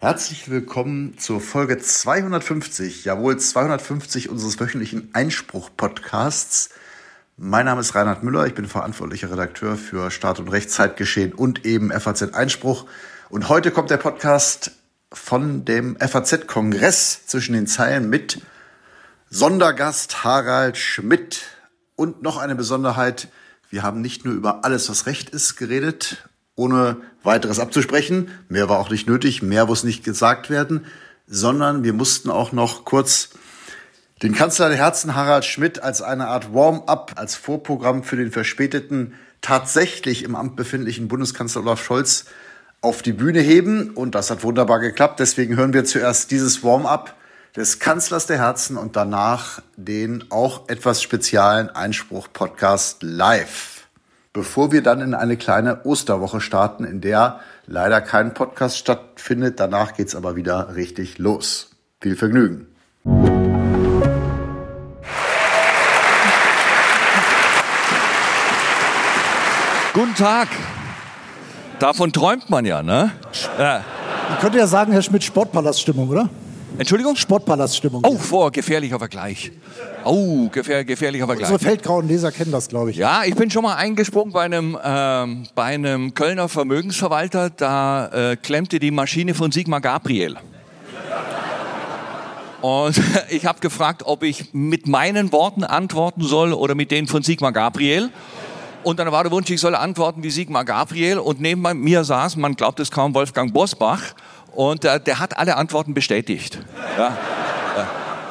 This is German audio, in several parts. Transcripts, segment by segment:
Herzlich willkommen zur Folge 250, jawohl 250 unseres wöchentlichen Einspruch-Podcasts. Mein Name ist Reinhard Müller, ich bin verantwortlicher Redakteur für Staat- und Rechtszeitgeschehen und eben FAZ Einspruch. Und heute kommt der Podcast von dem FAZ-Kongress zwischen den Zeilen mit Sondergast Harald Schmidt. Und noch eine Besonderheit, wir haben nicht nur über alles, was Recht ist, geredet, ohne weiteres abzusprechen. Mehr war auch nicht nötig, mehr muss nicht gesagt werden, sondern wir mussten auch noch kurz den Kanzler der Herzen Harald Schmidt als eine Art Warm-up, als Vorprogramm für den verspäteten, tatsächlich im Amt befindlichen Bundeskanzler Olaf Scholz auf die Bühne heben. Und das hat wunderbar geklappt. Deswegen hören wir zuerst dieses Warm-up des Kanzlers der Herzen und danach den auch etwas speziellen Einspruch-Podcast live. Bevor wir dann in eine kleine Osterwoche starten, in der leider kein Podcast stattfindet. Danach geht's aber wieder richtig los. Viel Vergnügen. Guten Tag. Davon träumt man ja, ne? Man könnte ja sagen, Herr Schmidt, Sportpalaststimmung, oder? Entschuldigung? Sportpalaststimmung. Oh, vor, gefährlicher Vergleich. Oh, gefähr, gefährlicher Vergleich. Unsere feldgrauen Leser kennen das, glaube ich. Ja, ich bin schon mal eingesprungen bei einem, ähm, bei einem Kölner Vermögensverwalter. Da äh, klemmte die Maschine von Sigmar Gabriel. Und ich habe gefragt, ob ich mit meinen Worten antworten soll oder mit denen von Sigmar Gabriel. Und dann war der Wunsch, ich solle antworten wie Sigmar Gabriel. Und neben mir saß, man glaubt es kaum, Wolfgang Bosbach. Und äh, der hat alle Antworten bestätigt. Ja.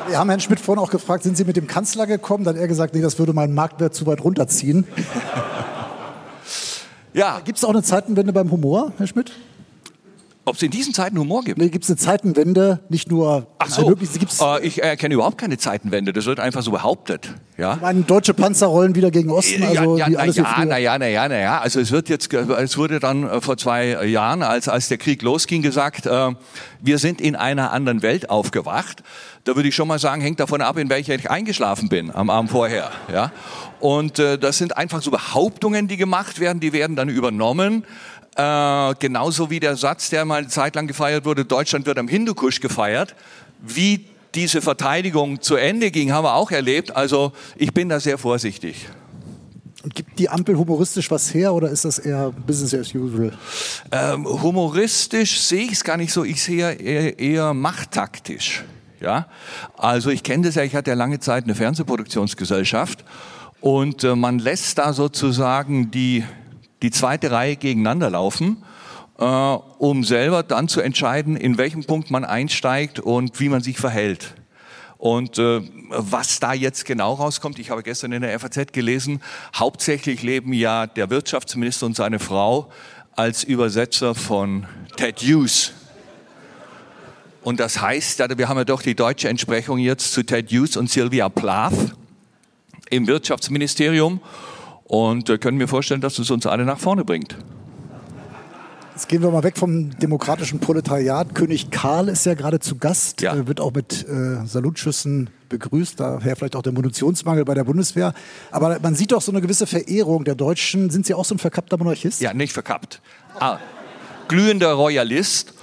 Wir haben Herrn Schmidt vorhin auch gefragt, sind Sie mit dem Kanzler gekommen? Dann hat er gesagt, nee, das würde meinen Marktwert zu weit runterziehen. ja. Gibt es auch eine Zeitenwende beim Humor, Herr Schmidt? Ob es in diesen Zeiten Humor gibt? Nee, gibt es eine Zeitenwende, nicht nur... Ach so, äh, ich erkenne überhaupt keine Zeitenwende, das wird einfach so behauptet. Ja? Ich meine, deutsche Panzer rollen wieder gegen Osten, also ja, wie ja, alles ja, na ja, na ja, na ja. Also es wird jetzt, es wurde dann äh, vor zwei Jahren, als, als der Krieg losging, gesagt, äh, wir sind in einer anderen Welt aufgewacht. Da würde ich schon mal sagen, hängt davon ab, in welcher ich eingeschlafen bin am Abend vorher. Ja? Und äh, das sind einfach so Behauptungen, die gemacht werden, die werden dann übernommen. Äh, genauso wie der Satz, der mal eine Zeit lang gefeiert wurde, Deutschland wird am Hindukusch gefeiert. Wie diese Verteidigung zu Ende ging, haben wir auch erlebt. Also ich bin da sehr vorsichtig. Und gibt die Ampel humoristisch was her oder ist das eher Business as usual? Ähm, humoristisch sehe ich es gar nicht so. Ich sehe eher, eher machttaktisch. Ja, also ich kenne das ja. Ich hatte ja lange Zeit eine Fernsehproduktionsgesellschaft und äh, man lässt da sozusagen die die zweite Reihe gegeneinander laufen, äh, um selber dann zu entscheiden, in welchem Punkt man einsteigt und wie man sich verhält. Und äh, was da jetzt genau rauskommt, ich habe gestern in der FAZ gelesen, hauptsächlich leben ja der Wirtschaftsminister und seine Frau als Übersetzer von Ted Hughes. Und das heißt, wir haben ja doch die deutsche Entsprechung jetzt zu Ted Hughes und Sylvia Plath im Wirtschaftsministerium und äh, können mir vorstellen, dass es uns alle nach vorne bringt. Jetzt gehen wir mal weg vom demokratischen Proletariat. König Karl ist ja gerade zu Gast, Ja. wird auch mit äh, Salutschüssen begrüßt, daher vielleicht auch der Munitionsmangel bei der Bundeswehr. Aber man sieht doch so eine gewisse Verehrung der Deutschen. Sind Sie auch so ein verkappter Monarchist? Ja, nicht verkappt. Ah, glühender Royalist.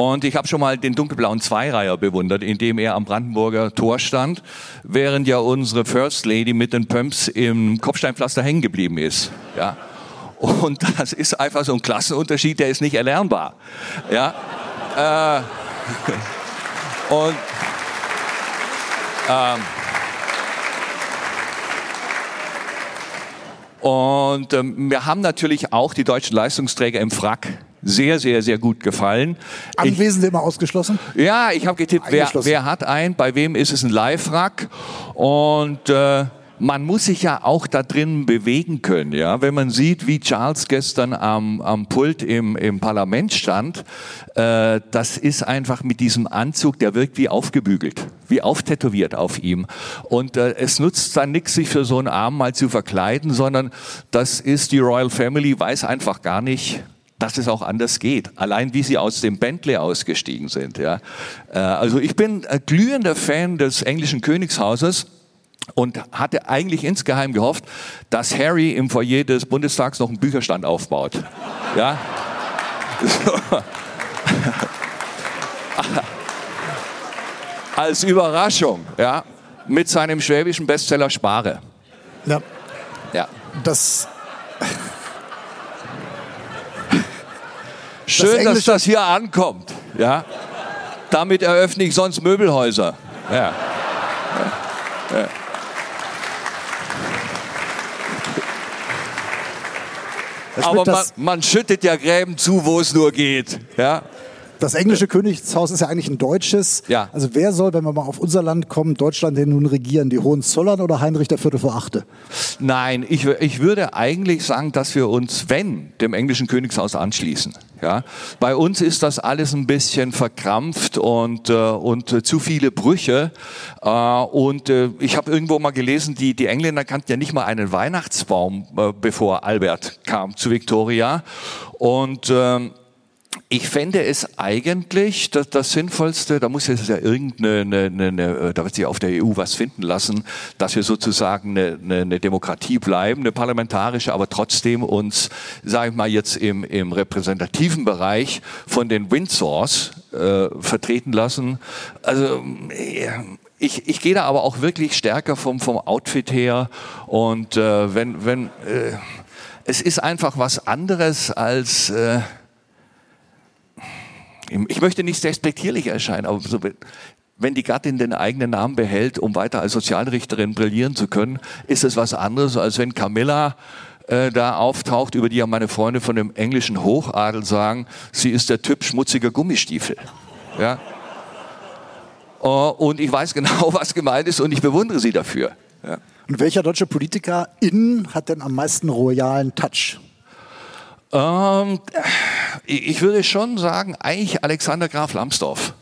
Und ich habe schon mal den dunkelblauen Zweireiher bewundert, in dem er am Brandenburger Tor stand, während ja unsere First Lady mit den Pumps im Kopfsteinpflaster hängen geblieben ist. Ja. Und das ist einfach so ein Klassenunterschied, der ist nicht erlernbar. Ja. Äh, und ähm, Und ähm, wir haben natürlich auch die deutschen Leistungsträger im Frack sehr, sehr, sehr gut gefallen. Ich, Anwesende immer ausgeschlossen? ja, ich habe getippt, wer, wer hat einen, bei wem ist es ein Live-Rack und äh, man muss sich ja auch da drin bewegen können, ja. Wenn man sieht, wie Charles gestern am, am Pult im, im Parlament stand, äh, das ist einfach mit diesem Anzug, der wirkt wie aufgebügelt, wie auftätowiert auf ihm. Und äh, es nutzt dann nichts, sich für so einen Arm mal zu verkleiden, sondern das ist die Royal Family, weiß einfach gar nicht, dass es auch anders geht. Allein wie sie aus dem Bentley ausgestiegen sind. Ja. Äh, Also ich bin ein glühender Fan des englischen Königshauses. und hatte eigentlich insgeheim gehofft, dass Harry im Foyer des Bundestags noch einen Bücherstand aufbaut. Ja? Als Überraschung, ja, mit seinem schwäbischen Bestseller Spare. Ja. Ja. Das, Schön, dass Englische- das hier ankommt. Ja? Damit eröffne ich sonst Möbelhäuser. Ja. Herr Aber man, das, man schüttet ja Gräben zu, wo es nur geht. Ja? Das englische Königshaus ist ja eigentlich ein deutsches. Ja. Also wer soll, wenn wir mal auf unser Land kommen, Deutschland denn nun regieren? Die Hohenzollern oder Heinrich der Viertel vor Achte? Nein, ich, ich würde eigentlich sagen, dass wir uns, wenn, dem englischen Königshaus anschließen. Ja? Bei uns ist das alles ein bisschen verkrampft und, äh, und äh, zu viele Brüche. Äh, und äh, ich habe irgendwo mal gelesen, die, die Engländer kannten ja nicht mal einen Weihnachtsbaum, äh, bevor Albert kam zu Victoria. Und ähm, ich fände es eigentlich das, das Sinnvollste, da muss jetzt ja irgendeine, eine, eine, da wird sich auf der EU was finden lassen, dass wir sozusagen eine, eine, eine Demokratie bleiben, eine parlamentarische, aber trotzdem uns, sage ich mal jetzt im, im repräsentativen Bereich von den Windsors äh, vertreten lassen. Also äh, ich, ich gehe da aber auch wirklich stärker vom, vom Outfit her und äh, wenn, wenn äh, es ist einfach was anderes als äh, ich möchte nicht despektierlich erscheinen, aber so, wenn die Gattin den eigenen Namen behält, um weiter als Sozialrichterin brillieren zu können, ist es was anderes, als wenn Camilla äh, da auftaucht, über die ja meine Freunde von dem englischen Hochadel sagen, sie ist der Typ schmutziger Gummistiefel. Ja? Äh, und ich weiß genau, was gemeint ist und ich bewundere sie dafür. Ja. Und welcher deutsche Politiker innen hat denn am meisten royalen Touch? Ähm, ich würde schon sagen, eigentlich Alexander Graf Lambsdorff.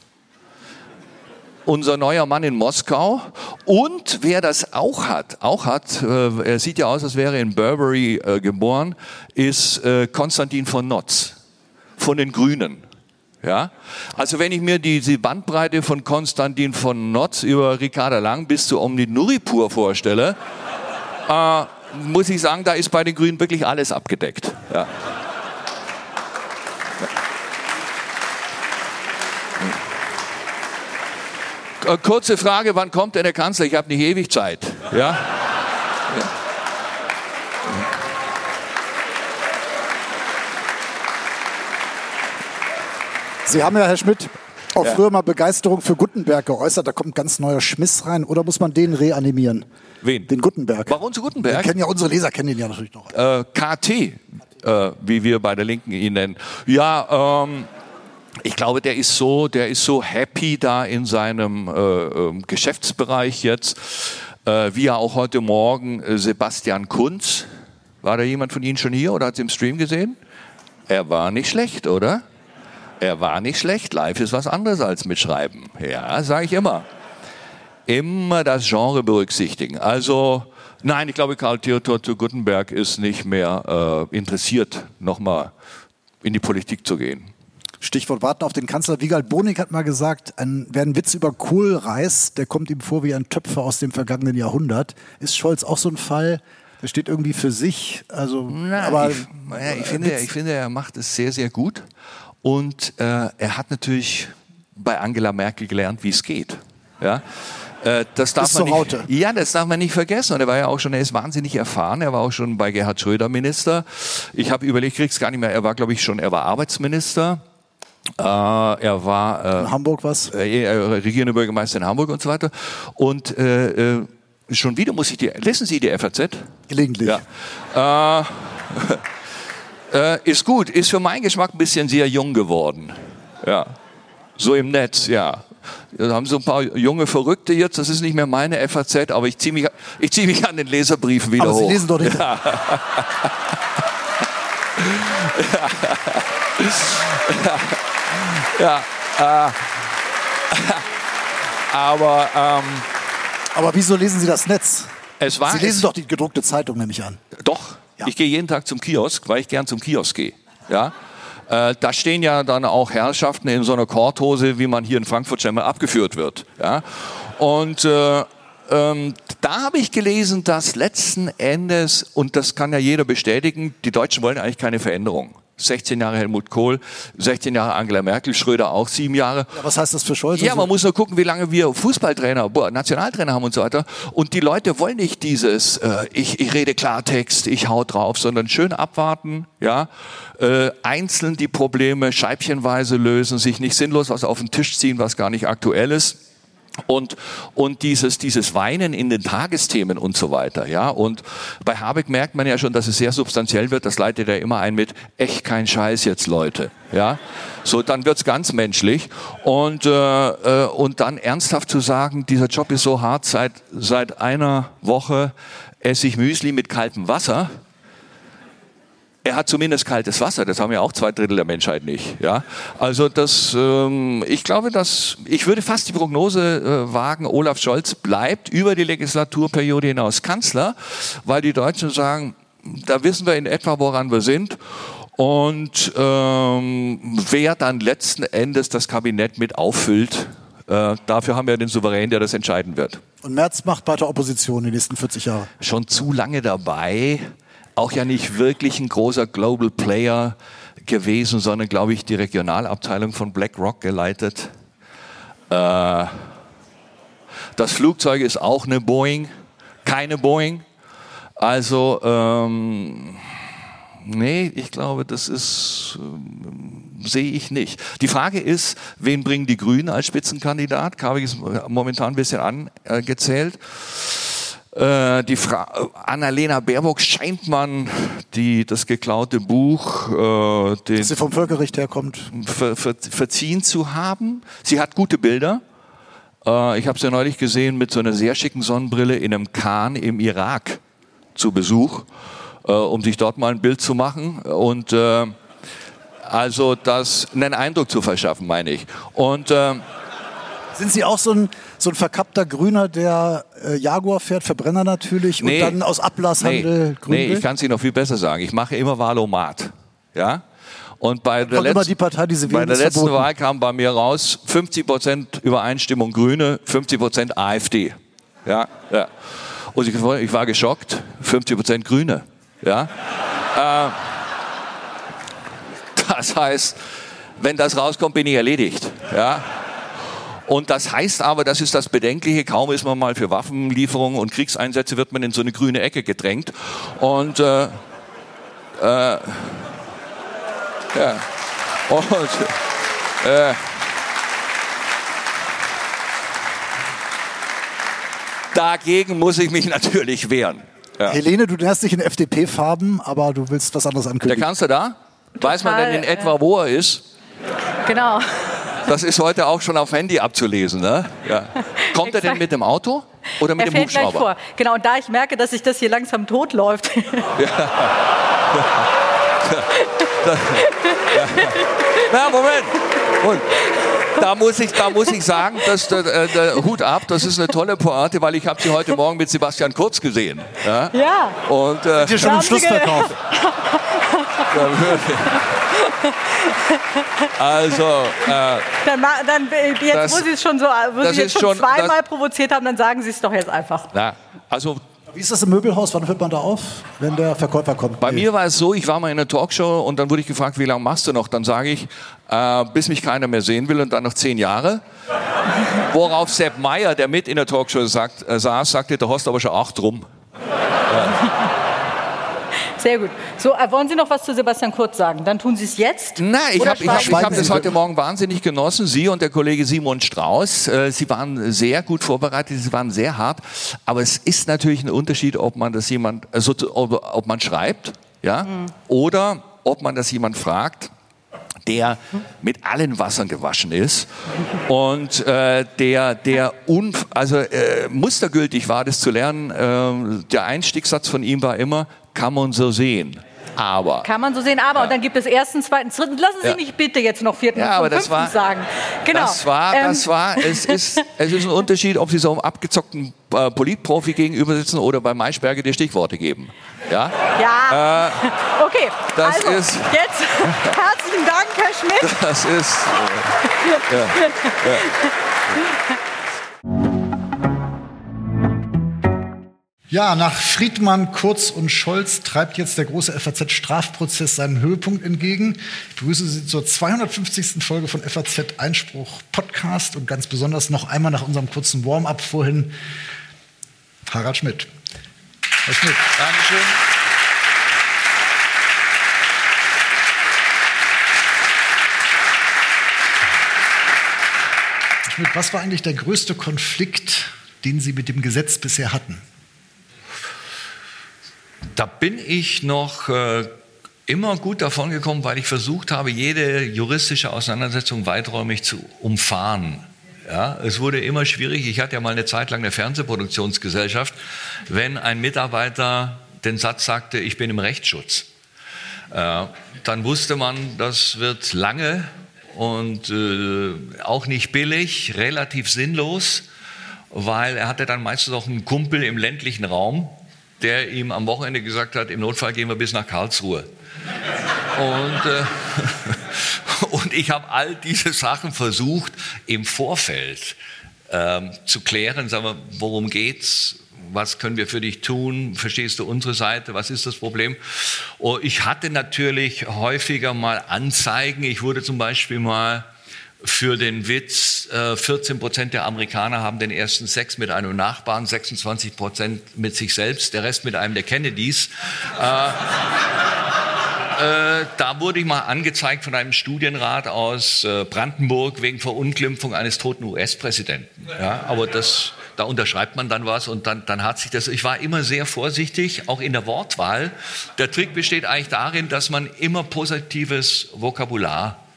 Unser neuer Mann in Moskau. Und wer das auch hat, auch hat, äh, er sieht ja aus, als wäre er in Burberry äh, geboren, ist äh, Konstantin von Notz von den Grünen. Ja? Also wenn ich mir diese Bandbreite von Konstantin von Notz über Ricarda Lang bis zu Omnit Nuripur vorstelle, äh, muss ich sagen, da ist bei den Grünen wirklich alles abgedeckt. Ja. Kurze Frage, wann kommt denn der Kanzler? Ich habe nicht ewig Zeit. Ja? Sie haben ja, Herr Schmidt, auch Ja. früher mal Begeisterung für Gutenberg geäußert. Da kommt ein ganz neuer Schmiss rein. Oder muss man den reanimieren? Wen? Den Gutenberg. Warum zu Gutenberg? Den kennen ja unsere Leser, kennen den ja natürlich noch. äh, KT, äh, wie wir bei der Linken ihn nennen. Ja, ähm, ich glaube, der ist so, der ist so happy da in seinem äh, ähm, Geschäftsbereich jetzt, äh, wie ja auch heute Morgen äh, Sebastian Kunz. War da jemand von Ihnen schon hier oder hat es im Stream gesehen? Er war nicht schlecht, oder? Er war nicht schlecht. Live ist was anderes als mitschreiben. Ja, sage ich immer immer das Genre berücksichtigen. Also nein, ich glaube, Karl Theodor zu Gutenberg ist nicht mehr äh, interessiert, nochmal in die Politik zu gehen. Stichwort warten auf den Kanzler. Wiegald Boning hat mal gesagt, ein, wer einen Witz über Kohl reißt, der kommt ihm vor wie ein Töpfer aus dem vergangenen Jahrhundert. Ist Scholz auch so ein Fall? Der steht irgendwie für sich. Also, Na, aber ich, ja, ich, finde, ich finde, er macht es sehr, sehr gut. Und äh, er hat natürlich bei Angela Merkel gelernt, wie es geht. Ja? Äh, das darf Bis man nicht, Raute. Ja, das darf man nicht vergessen. Und er war ja auch schon, er ist wahnsinnig erfahren. Er war auch schon bei Gerhard Schröder Minister. Ich habe überlegt, krieg's gar nicht mehr. Er war, glaube ich, schon, er war Arbeitsminister. Äh, er war in Hamburg was? äh, äh, regierender Bürgermeister in Hamburg und so weiter. Und äh, äh, schon wieder muss ich die, lesen Sie die FAZ? Gelegentlich. Ja. Äh, äh, ist gut, ist für meinen Geschmack ein bisschen sehr jung geworden. Ja. So im Netz, ja. Da haben so ein paar junge Verrückte jetzt, das ist nicht mehr meine FAZ, aber ich ziehe mich, ich zieh mich an den Leserbriefen wieder Aber hoch. Sie lesen doch nicht. Ja, äh, aber ähm, Aber wieso lesen Sie das Netz? es war Sie lesen es, doch die gedruckte Zeitung, nehme ich an. Doch, Ja. ich gehe jeden Tag zum Kiosk, weil ich gern zum Kiosk gehe. Ja? Äh, da stehen ja dann auch Herrschaften in so einer Korthose, wie man hier in Frankfurt schon mal abgeführt wird. Ja? Und äh, ähm, da habe ich gelesen, dass letzten Endes, und das kann ja jeder bestätigen, die Deutschen wollen eigentlich keine Veränderung. 16 Jahre Helmut Kohl, 16 Jahre Angela Merkel, Schröder auch sieben Jahre. Ja, was heißt das für Scholz? Ja, man muss nur gucken, wie lange wir Fußballtrainer, Nationaltrainer haben und so weiter. Und die Leute wollen nicht dieses, äh, ich, ich rede Klartext, ich hau drauf, sondern schön abwarten, ja, äh, einzeln die Probleme scheibchenweise lösen, sich nicht sinnlos was auf den Tisch ziehen, was gar nicht aktuell ist und und dieses dieses Weinen in den Tagesthemen und so weiter ja. Und bei Habeck merkt man ja schon dass es sehr substanziell wird. Das leitet er immer ein mit echt kein Scheiß jetzt Leute ja. So dann wird's ganz menschlich. Und äh, äh, und dann ernsthaft zu sagen dieser Job ist so hart seit seit einer Woche esse ich Müsli mit kaltem Wasser er hat zumindest kaltes Wasser. Das haben ja auch zwei Drittel der Menschheit nicht. Ja, also das, ähm, ich glaube, dass ich würde fast die Prognose äh, wagen: Olaf Scholz bleibt über die Legislaturperiode hinaus Kanzler, weil die Deutschen sagen, da wissen wir in etwa, woran wir sind. Und ähm, wer dann letzten Endes das Kabinett mit auffüllt, äh, dafür haben wir den Souverän, der das entscheiden wird. Und Merz macht weiter Opposition die nächsten 40 Jahre. Schon zu lange dabei auch ja nicht wirklich ein großer Global Player gewesen, sondern glaube ich die Regionalabteilung von BlackRock geleitet. Äh, das Flugzeug ist auch eine Boeing, keine Boeing. Also ähm, nee, ich glaube, das ist äh, sehe ich nicht. Die Frage ist, wen bringen die Grünen als Spitzenkandidat? Kabig ist momentan ein bisschen angezählt. Äh, die Fra Annalena Baerbock scheint man die, das geklaute Buch, äh, den, Dass sie vom Völkerrecht herkommt, ver, ver, verziehen zu haben. Sie hat gute Bilder. Äh, ich habe sie neulich gesehen mit so einer sehr schicken Sonnenbrille in einem Khan im Irak zu Besuch, äh, um sich dort mal ein Bild zu machen und äh, also das einen Eindruck zu verschaffen, meine ich. Und äh, sind Sie auch so ein, so ein verkappter Grüner, der äh, Jaguar fährt, Verbrenner natürlich, nee, und dann aus Ablasshandel nee, grün Nee, ich kann es Ihnen noch viel besser sagen. Ich mache immer Wahlomat. Ja? Und bei der, letzten, Partei, bei der letzten Wahl kam bei mir raus 50 Prozent Übereinstimmung Grüne, 50 Prozent AfD. Ja, ja. Und ich, ich war geschockt, 50 Prozent Grüne. Ja. Äh, das heißt, wenn das rauskommt, bin ich erledigt. Ja. Und das heißt aber, das ist das Bedenkliche, kaum ist man mal für Waffenlieferungen und Kriegseinsätze, wird man in so eine grüne Ecke gedrängt. Und äh, äh, ja. Und äh, dagegen muss ich mich natürlich wehren. Ja. Helene, du nennst dich in FDP-Farben, aber du willst was anderes ankündigen. Der Kanzler da? Total, Weiß man denn in etwa, wo er ist? Genau. Das ist heute auch schon auf Handy abzulesen. Ne? Ja. Kommt er denn mit dem Auto oder mit er dem Hubschrauber? Gleich vor. Genau, und da ich merke, dass sich das hier langsam tot läuft. Ja. Na, Moment. Und da muss ich, da muss ich sagen, dass der, äh, der, Hut ab, das ist eine tolle Pointe, weil ich habe sie heute Morgen mit Sebastian Kurz gesehen. Ja. ja. Und äh, Sind schon im Schlussverkauf. Also, äh, dann, dann, jetzt, das, wo Sie es schon so, wo Sie jetzt schon zweimal das, provoziert haben, dann sagen Sie es doch jetzt einfach. Na, also wie ist das im Möbelhaus? Wann hört man da auf, wenn der Verkäufer kommt? Bei mir war es so, ich war mal in einer Talkshow und dann wurde ich gefragt, wie lange machst du noch? Dann sage ich, äh, bis mich keiner mehr sehen will und dann noch zehn Jahre. Worauf Sepp Meyer, der mit in der Talkshow sagt, äh, saß, sagte, da hast du aber schon acht rum. Ja. Sehr gut. So, äh, wollen Sie noch was zu Sebastian Kurz sagen? Dann tun Sie es jetzt. Nein, ich habe hab, ich hab das heute Morgen wahnsinnig genossen. Sie und der Kollege Simon Strauß, äh, Sie waren sehr gut vorbereitet, Sie waren sehr hart. Aber es ist natürlich ein Unterschied, ob man das jemand, also, ob, ob man schreibt, ja, mhm. oder ob man das jemand fragt der mit allen Wassern gewaschen ist und äh, der, der also äh, mustergültig war, das zu lernen. Äh, der Einstiegssatz von ihm war immer, kann man so sehen. Aber. Kann man so sehen, aber. Ja. Und dann gibt es ersten, zweiten, dritten. Lassen Sie ja. mich bitte jetzt noch vierten ja, und fünften war, sagen. Genau. Das war, ähm. das war, es ist, es ist ein Unterschied, ob Sie so einem abgezockten äh, Politprofi gegenüber sitzen oder bei Maischberger die Stichworte geben. Ja? Ja. Äh, okay. Das also, ist. Jetzt herzlichen Dank, Herr Schmidt. Das ist. Äh, ja. Ja, nach Friedmann, Kurz und Scholz treibt jetzt der große FAZ-Strafprozess seinen Höhepunkt entgegen. Ich begrüße Sie zur 250. Folge von FAZ Einspruch Podcast und ganz besonders noch einmal nach unserem kurzen Warm-up vorhin Harald Schmidt. Herr Schmidt. Dankeschön. Herr Schmidt, was war eigentlich der größte Konflikt, den Sie mit dem Gesetz bisher hatten? Da bin ich noch äh, immer gut davon gekommen, weil ich versucht habe, jede juristische Auseinandersetzung weiträumig zu umfahren. Ja, es wurde immer schwierig. Ich hatte ja mal eine Zeit lang eine Fernsehproduktionsgesellschaft. Wenn ein Mitarbeiter den Satz sagte, ich bin im Rechtsschutz, äh, dann wusste man, das wird lange und äh, auch nicht billig, relativ sinnlos, weil er hatte dann meistens auch einen Kumpel im ländlichen Raum, der ihm am Wochenende gesagt hat, im Notfall gehen wir bis nach Karlsruhe. Und, äh, und ich habe all diese Sachen versucht im Vorfeld ähm, zu klären. Sagen wir, worum geht's? Was können wir für dich tun? Verstehst du unsere Seite? Was ist das Problem? Und ich hatte natürlich häufiger mal Anzeigen. Ich wurde zum Beispiel mal für den Witz, 14 äh, Prozent der Amerikaner haben den ersten Sex mit einem Nachbarn, 26 Prozent mit sich selbst, der Rest mit einem der Kennedys. Äh, äh, da wurde ich mal angezeigt von einem Studienrat aus äh, Brandenburg wegen Verunglimpfung eines toten US-Präsidenten. Ja, aber das, da unterschreibt man dann was und dann, dann hat sich das. Ich war immer sehr vorsichtig, auch in der Wortwahl. Der Trick besteht eigentlich darin, dass man immer positives Vokabular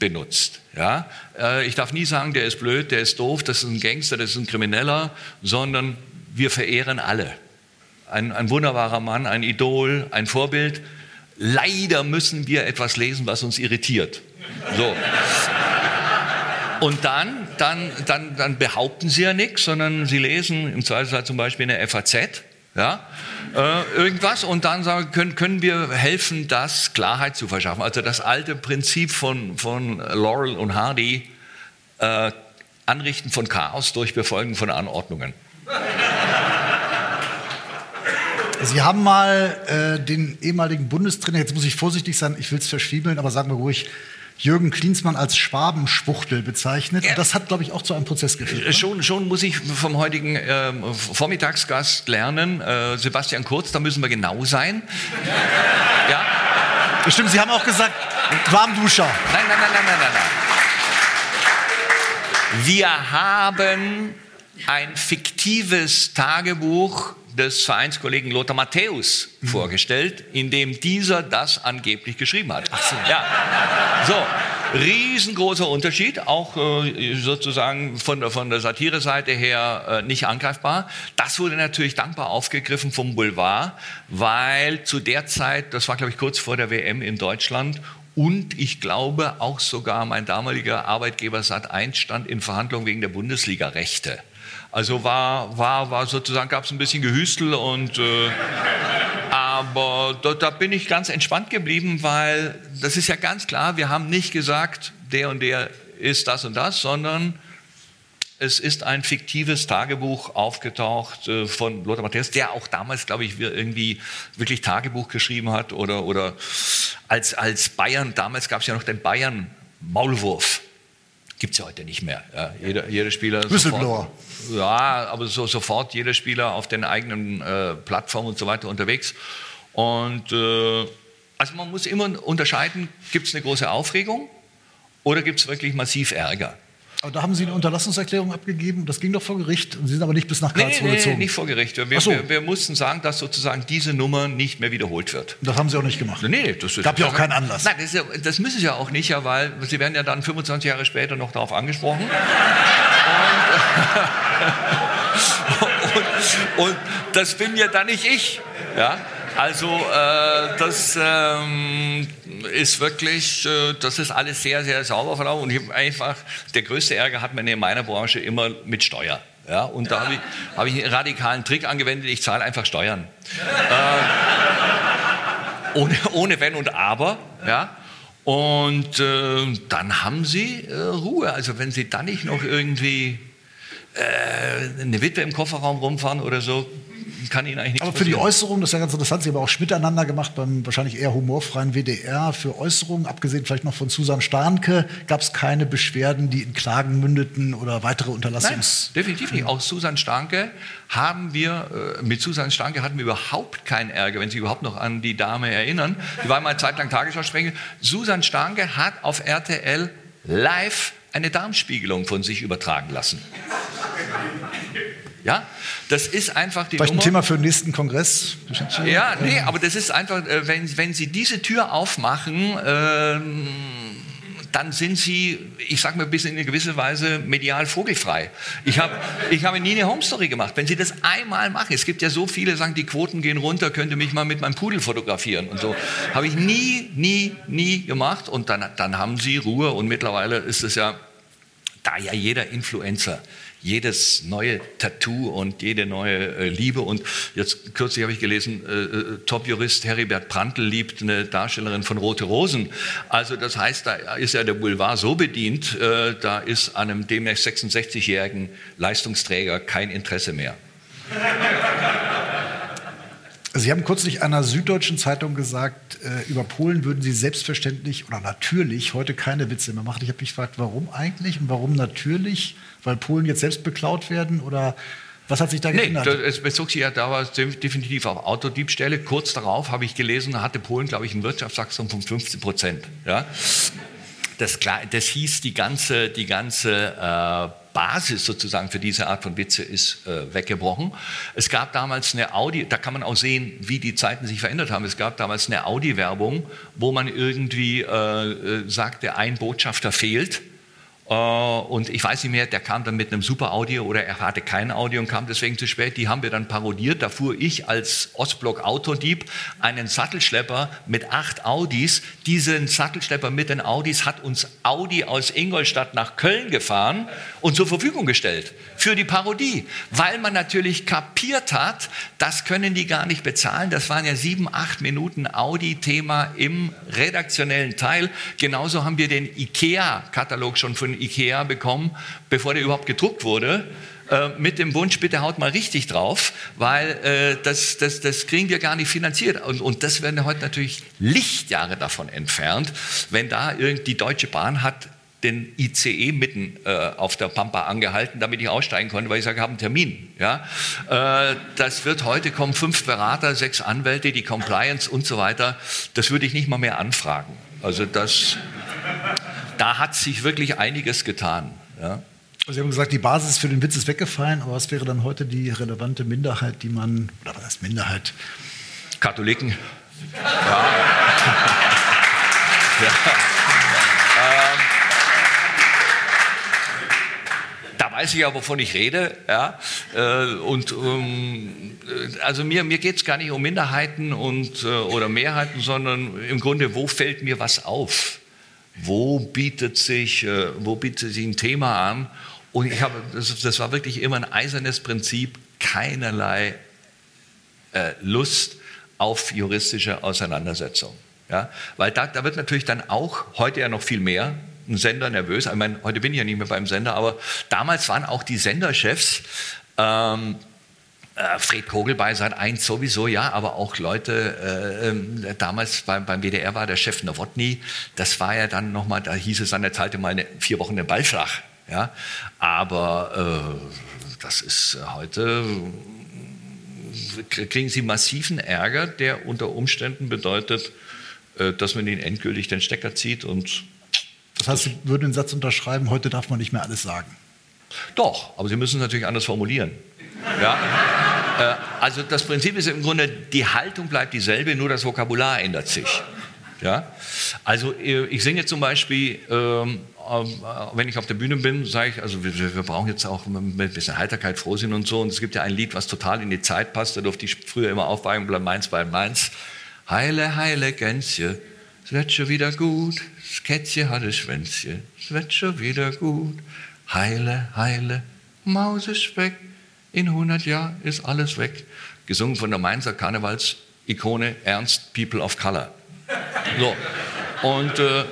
benutzt. Ja? Äh, ich darf nie sagen, der ist blöd, der ist doof, das ist ein Gangster, das ist ein Krimineller, sondern wir verehren alle. Ein, ein wunderbarer Mann, ein Idol, ein Vorbild. Leider müssen wir etwas lesen, was uns irritiert. So. Und dann, dann, dann, dann behaupten sie ja nichts, sondern sie lesen im Zweifelsfall zum Beispiel in der FAZ ja, äh, irgendwas und dann sagen, können, können wir helfen, das Klarheit zu verschaffen. Also das alte Prinzip von, von Laurel und Hardy, äh, Anrichten von Chaos durch Befolgen von Anordnungen. Sie haben mal äh, den ehemaligen Bundestrainer, jetzt muss ich vorsichtig sein, ich will es verschwiebeln, aber sagen wir ruhig, Jürgen Klinsmann als Schwabenschwuchtel bezeichnet. Ja. Und das hat, glaube ich, auch zu einem Prozess geführt. Äh, schon, schon muss ich vom heutigen äh, Vormittagsgast lernen, äh, Sebastian Kurz, da müssen wir genau sein. ja. Stimmt, Sie haben auch gesagt, Warmduscher. Nein, nein, nein, nein, nein, nein. Wir haben ein fiktives Tagebuch des Vereinskollegen Lothar Matthäus mhm. vorgestellt, in dem dieser das angeblich geschrieben hat. Ach so. Ja. So, riesengroßer Unterschied, auch äh, sozusagen von, der, von der Satire-Seite her äh, nicht angreifbar. Das wurde natürlich dankbar aufgegriffen vom Boulevard, weil zu der Zeit, das war glaube ich kurz vor der WM in Deutschland, und ich glaube auch sogar mein damaliger Arbeitgeber Sat1 stand in Verhandlungen wegen der Bundesliga-Rechte. Also war, war, war sozusagen, gab es ein bisschen Gehüstel und äh, aber da, da bin ich ganz entspannt geblieben, weil das ist ja ganz klar, wir haben nicht gesagt, der und der ist das und das, sondern es ist ein fiktives Tagebuch aufgetaucht äh, von Lothar Matthäus, der auch damals, glaube ich, irgendwie wirklich Tagebuch geschrieben hat oder, oder als, als Bayern, damals gab es ja noch den Bayern Maulwurf. Gibt es ja heute nicht mehr. Ja, jeder, jeder Spieler. Whistleblower. Sofort, ja, aber so, sofort jeder Spieler auf den eigenen äh, Plattformen und so weiter unterwegs. Und äh, also man muss immer unterscheiden, gibt es eine große Aufregung oder gibt es wirklich massiv Ärger? Aber da haben Sie eine Unterlassungserklärung abgegeben, das ging doch vor Gericht und Sie sind aber nicht bis nach Karlsruhe nee, nee, gezogen. Nicht vor Gericht. Wir, so. wir, wir, mussten sagen, dass sozusagen diese Nummer nicht mehr wiederholt wird. Das haben Sie auch nicht gemacht? Nee, das ist, gab ja auch keinen Anlass. Nein, das, ja, das, müssen Sie ja auch nicht, ja, weil Sie werden ja dann 25 Jahre später noch darauf angesprochen. und, und, und das bin ja dann nicht ich. Ja? Also äh, das ähm, ist wirklich, äh, das ist alles sehr, sehr sauber verlaufen. Und ich einfach, der größte Ärger hat man in meiner Branche immer mit Steuer. Ja, und da habe ich, hab ich einen radikalen Trick angewendet, ich zahle einfach Steuern. äh, ohne, ohne Wenn und Aber. Ja. Und äh, dann haben sie äh, Ruhe. Also wenn sie dann nicht noch irgendwie äh, eine Witwe im Kofferraum rumfahren oder so, kann Ihnen eigentlich nichts Aber für die Äußerungen, das ist ja ganz interessant, Sie haben auch miteinander gemacht beim wahrscheinlich eher humorfreien WDR. Für Äußerungen, abgesehen vielleicht noch von Susan Starnke, gab es keine Beschwerden, die in Klagen mündeten oder weitere Unterlassungs... Nein, definitiv nicht. Auch Susan Starnke haben wir, äh, mit Susan Starnke hatten wir überhaupt keinen Ärger, wenn Sie überhaupt noch an die Dame erinnern. Die war mal eine Zeit lang Tagesschausprecherin. Susan Starnke hat auf RTL live eine Darmspiegelung von sich übertragen lassen. Ja, das ist einfach die Vielleicht Nummer. ein Thema für den nächsten Kongress. Ja, nee, aber das ist einfach, äh, wenn, wenn Sie diese Tür aufmachen, ähm, dann sind sie, ich sage mal, bis in eine gewisse Weise medial vogelfrei. Ich habe ich hab nie eine Home Story gemacht. Wenn Sie das einmal machen, es gibt ja so viele, sagen, die Quoten gehen runter, könnte mich mal mit meinem Pudel fotografieren und so. Habe ich nie, nie, nie gemacht und dann, dann haben Sie Ruhe und mittlerweile ist es ja, da ja jeder Influencer jedes neue Tattoo und jede neue äh, Liebe. Und jetzt kürzlich habe ich gelesen, äh, äh, Top-Jurist Heribert Prantl liebt eine Darstellerin von Rote Rosen. Also das heißt, da ist ja der Boulevard so bedient, äh, da ist an einem demnächst 66-jährigen Leistungsträger kein Interesse mehr. Sie haben kürzlich einer süddeutschen Zeitung gesagt, äh, über Polen würden Sie selbstverständlich oder natürlich heute keine Witze mehr machen. Ich habe mich gefragt, warum eigentlich und warum natürlich? Weil Polen jetzt selbst beklaut werden oder was hat sich da geändert? Nee, es bezog sich ja damals definitiv auf Autodiebstähle. Kurz darauf habe ich gelesen, hatte Polen, glaube ich, ein Wirtschaftswachstum von 15 Prozent. Ja? Das, das hieß, die ganze, die ganze äh, Basis sozusagen für diese Art von Witze ist äh, weggebrochen. Es gab damals eine Audi, da kann man auch sehen, wie die Zeiten sich verändert haben. Es gab damals eine Audi-Werbung, wo man irgendwie äh, äh sagte, ein Botschafter fehlt. Äh, und ich weiß nicht mehr, der kam dann mit einem super Audio oder er hatte kein Audio und kam deswegen zu spät. Die haben wir dann parodiert. Da fuhr ich als Ostblock-Autodieb einen Sattelschlepper mit acht Audis. Diesen Sattelschlepper mit den Audis hat uns Audi aus Ingolstadt nach Köln gefahren und zur Verfügung gestellt für die Parodie, weil man natürlich kapiert hat, das können die gar nicht bezahlen. Das waren ja sieben, acht Minuten Audi-Thema im redaktionellen Teil. Genauso haben wir den IKEA-Katalog schon von IKEA bekommen, bevor der überhaupt gedruckt wurde äh, mit dem Wunsch, bitte haut mal richtig drauf, weil äh, das, das, das kriegen wir gar nicht finanziert. Und, und das werden heute natürlich Lichtjahre davon entfernt, wenn da irgend die Deutsche Bahn hat den ICE mitten äh, auf der Pampa angehalten, damit ich aussteigen konnte, weil ich sage, ich habe einen Termin. Ja? Äh, das wird heute kommen fünf Berater, sechs Anwälte, die Compliance und so weiter. Das würde ich nicht mal mehr anfragen. Also das, da hat sich wirklich einiges getan. Ja. Also Sie haben gesagt, die Basis für den Witz ist weggefallen, aber was wäre dann heute die relevante Minderheit, die man, oder was heißt Minderheit? Katholiken. Ja. ja. Ähm. Da weiß ich ja, wovon ich rede. Ja? Äh, und ähm, also mir, mir geht es gar nicht um Minderheiten und, äh, oder Mehrheiten, sondern im Grunde, wo fällt mir was auf? wo bietet sich, äh, wo bietet sich ein Thema an. Und ich habe, das, das war wirklich immer ein eisernes Prinzip, keinerlei äh, Lust auf juristische Auseinandersetzung. Ja? Weil da, da wird natürlich dann auch, heute ja noch viel mehr, ein Sender nervös. Ich meine, heute bin ich ja nicht mehr beim Sender, aber damals waren auch die Senderchefs ähm, äh, Fred Kogel bei Sat 1 sowieso, ja, aber auch Leute, äh, ähm, damals beim, beim WDR war der Chef Nowotny, das war ja dann nochmal, da hieß es an der Zeit mal eine, vier Wochen den Ball flach, ja, aber äh, das ist heute, kriegen sie massiven Ärger, der unter Umständen bedeutet, äh, dass man ihnen endgültig den Stecker zieht und das heißt, Sie würden den Satz unterschreiben, heute darf man nicht mehr alles sagen. Doch, aber Sie müssen es natürlich anders formulieren. Ja? Äh, also das Prinzip ist im Grunde, die Haltung bleibt dieselbe, nur das Vokabular ändert sich. Ja? Also äh, ich singe zum Beispiel, ähm, äh, wenn ich auf der Bühne bin, sage ich, also wir, wir, brauchen jetzt auch ein bisschen Heiterkeit, Frohsinn und so. Und es gibt ja ein Lied, was total in die Zeit passt, da durfte ich früher immer aufweichen, bleib meins bei Mainz. Heile, heile Gänse, es wird schon wieder gut, das Kätzchen hat ein Schwänzchen, es wird schon wieder gut. Heile, heile, Maus ist weg, in 100 Jahren ist alles weg. Gesungen von der Mainzer Karnevalsikone Ernst People of Color. So. Und äh,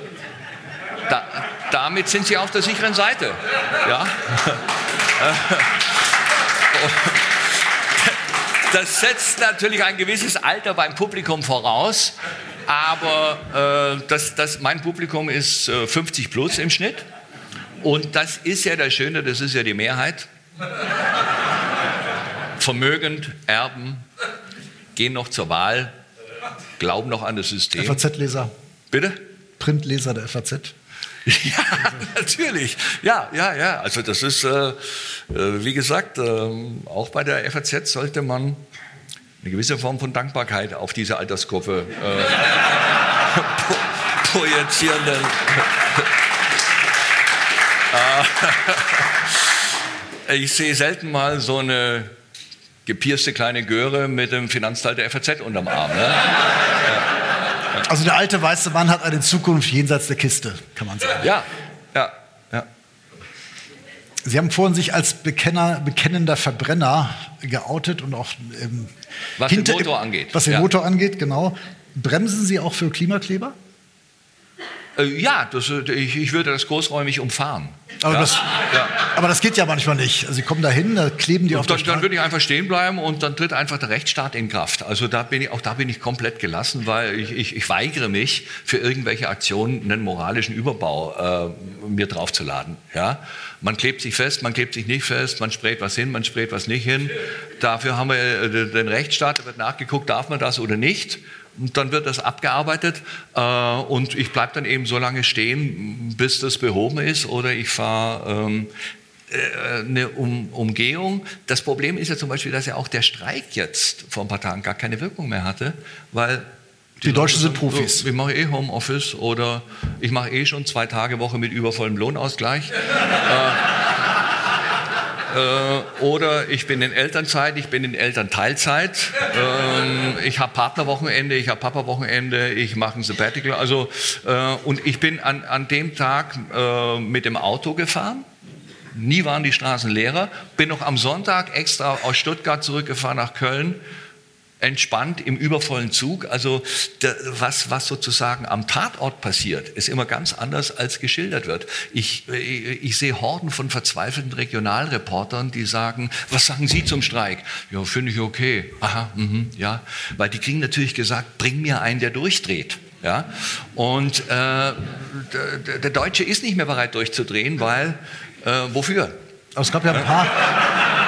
da, damit sind sie auf der sicheren Seite. Ja? das setzt natürlich ein gewisses Alter beim Publikum voraus. Aber äh, das, das, mein Publikum ist äh, 50 plus im Schnitt. Und das ist ja das Schöne, das ist ja die Mehrheit. Vermögend, Erben, gehen noch zur Wahl, glauben noch an das System. FAZ-Leser. Bitte? Printleser der FAZ. Ja, natürlich. Ja, ja, ja. Also das ist, äh, äh, wie gesagt, äh, auch bei der FAZ sollte man eine gewisse Form von Dankbarkeit auf diese Altersgruppe äh, projizieren. Äh, ich sehe selten mal so eine gepierste kleine Göre mit dem Finanzteil der FAZ unterm Arm. Ne? Also der alte weiße Mann hat eine Zukunft jenseits der Kiste, kann man sagen. Ja, ja, ja. Sie haben vorhin sich als Bekenner, bekennender Verbrenner geoutet und auch ähm, was hinter, den Motor angeht. Was den ja. Motor angeht, genau. Bremsen Sie auch für Klimakleber? Äh, ja, das, äh, ich, ich, würde das großräumig umfahren. Aber, ja? Das, ja. aber, Das, geht ja manchmal nicht. Also Sie kommen da hin, da kleben die und auf dann, der Straße. Dann würde ich einfach stehen bleiben und dann tritt einfach der Rechtsstaat in Kraft. Also da bin ich, auch da bin ich komplett gelassen, weil ich, ich, ich weigere mich, für irgendwelche Aktionen einen moralischen Überbau äh, mir draufzuladen. Ja? Man klebt sich fest, man klebt sich nicht fest, man sprayt was hin, man sprayt was nicht hin. Dafür haben wir äh, den Rechtsstaat, da wird nachgeguckt, darf man das oder nicht. Und dann wird das abgearbeitet äh, und ich bleibe dann eben so lange stehen, bis das behoben ist oder ich fahre ähm, äh, eine um Umgehung. Das Problem ist ja zum Beispiel, dass ja auch der Streik jetzt vor ein paar Tagen gar keine Wirkung mehr hatte, weil die, die Deutschen sind Profis. So, ich mache eh Homeoffice oder ich mache eh schon zwei Tage Woche mit übervollem Lohnausgleich. äh, äh, oder ich bin in Elternzeit, ich bin in Elternteilzeit. Ähm, ich habe Partnerwochenende, ich habe Papa-Wochenende, ich mache ein Sabbatical. Also, äh, und ich bin an, an dem Tag äh, mit dem Auto gefahren. Nie waren die Straßen leerer. Bin noch am Sonntag extra aus Stuttgart zurückgefahren nach Köln entspannt im übervollen Zug. Also was, was sozusagen am Tatort passiert, ist immer ganz anders als geschildert wird. Ich, ich, ich sehe Horden von verzweifelten Regionalreportern, die sagen, was sagen Sie zum Streik? Ja, finde ich okay. Aha, mh, ja. Weil die kriegen natürlich gesagt, bring mir einen, der durchdreht. Ja? Und äh, der, der Deutsche ist nicht mehr bereit durchzudrehen, weil, äh, wofür? Es gab ja ein paar...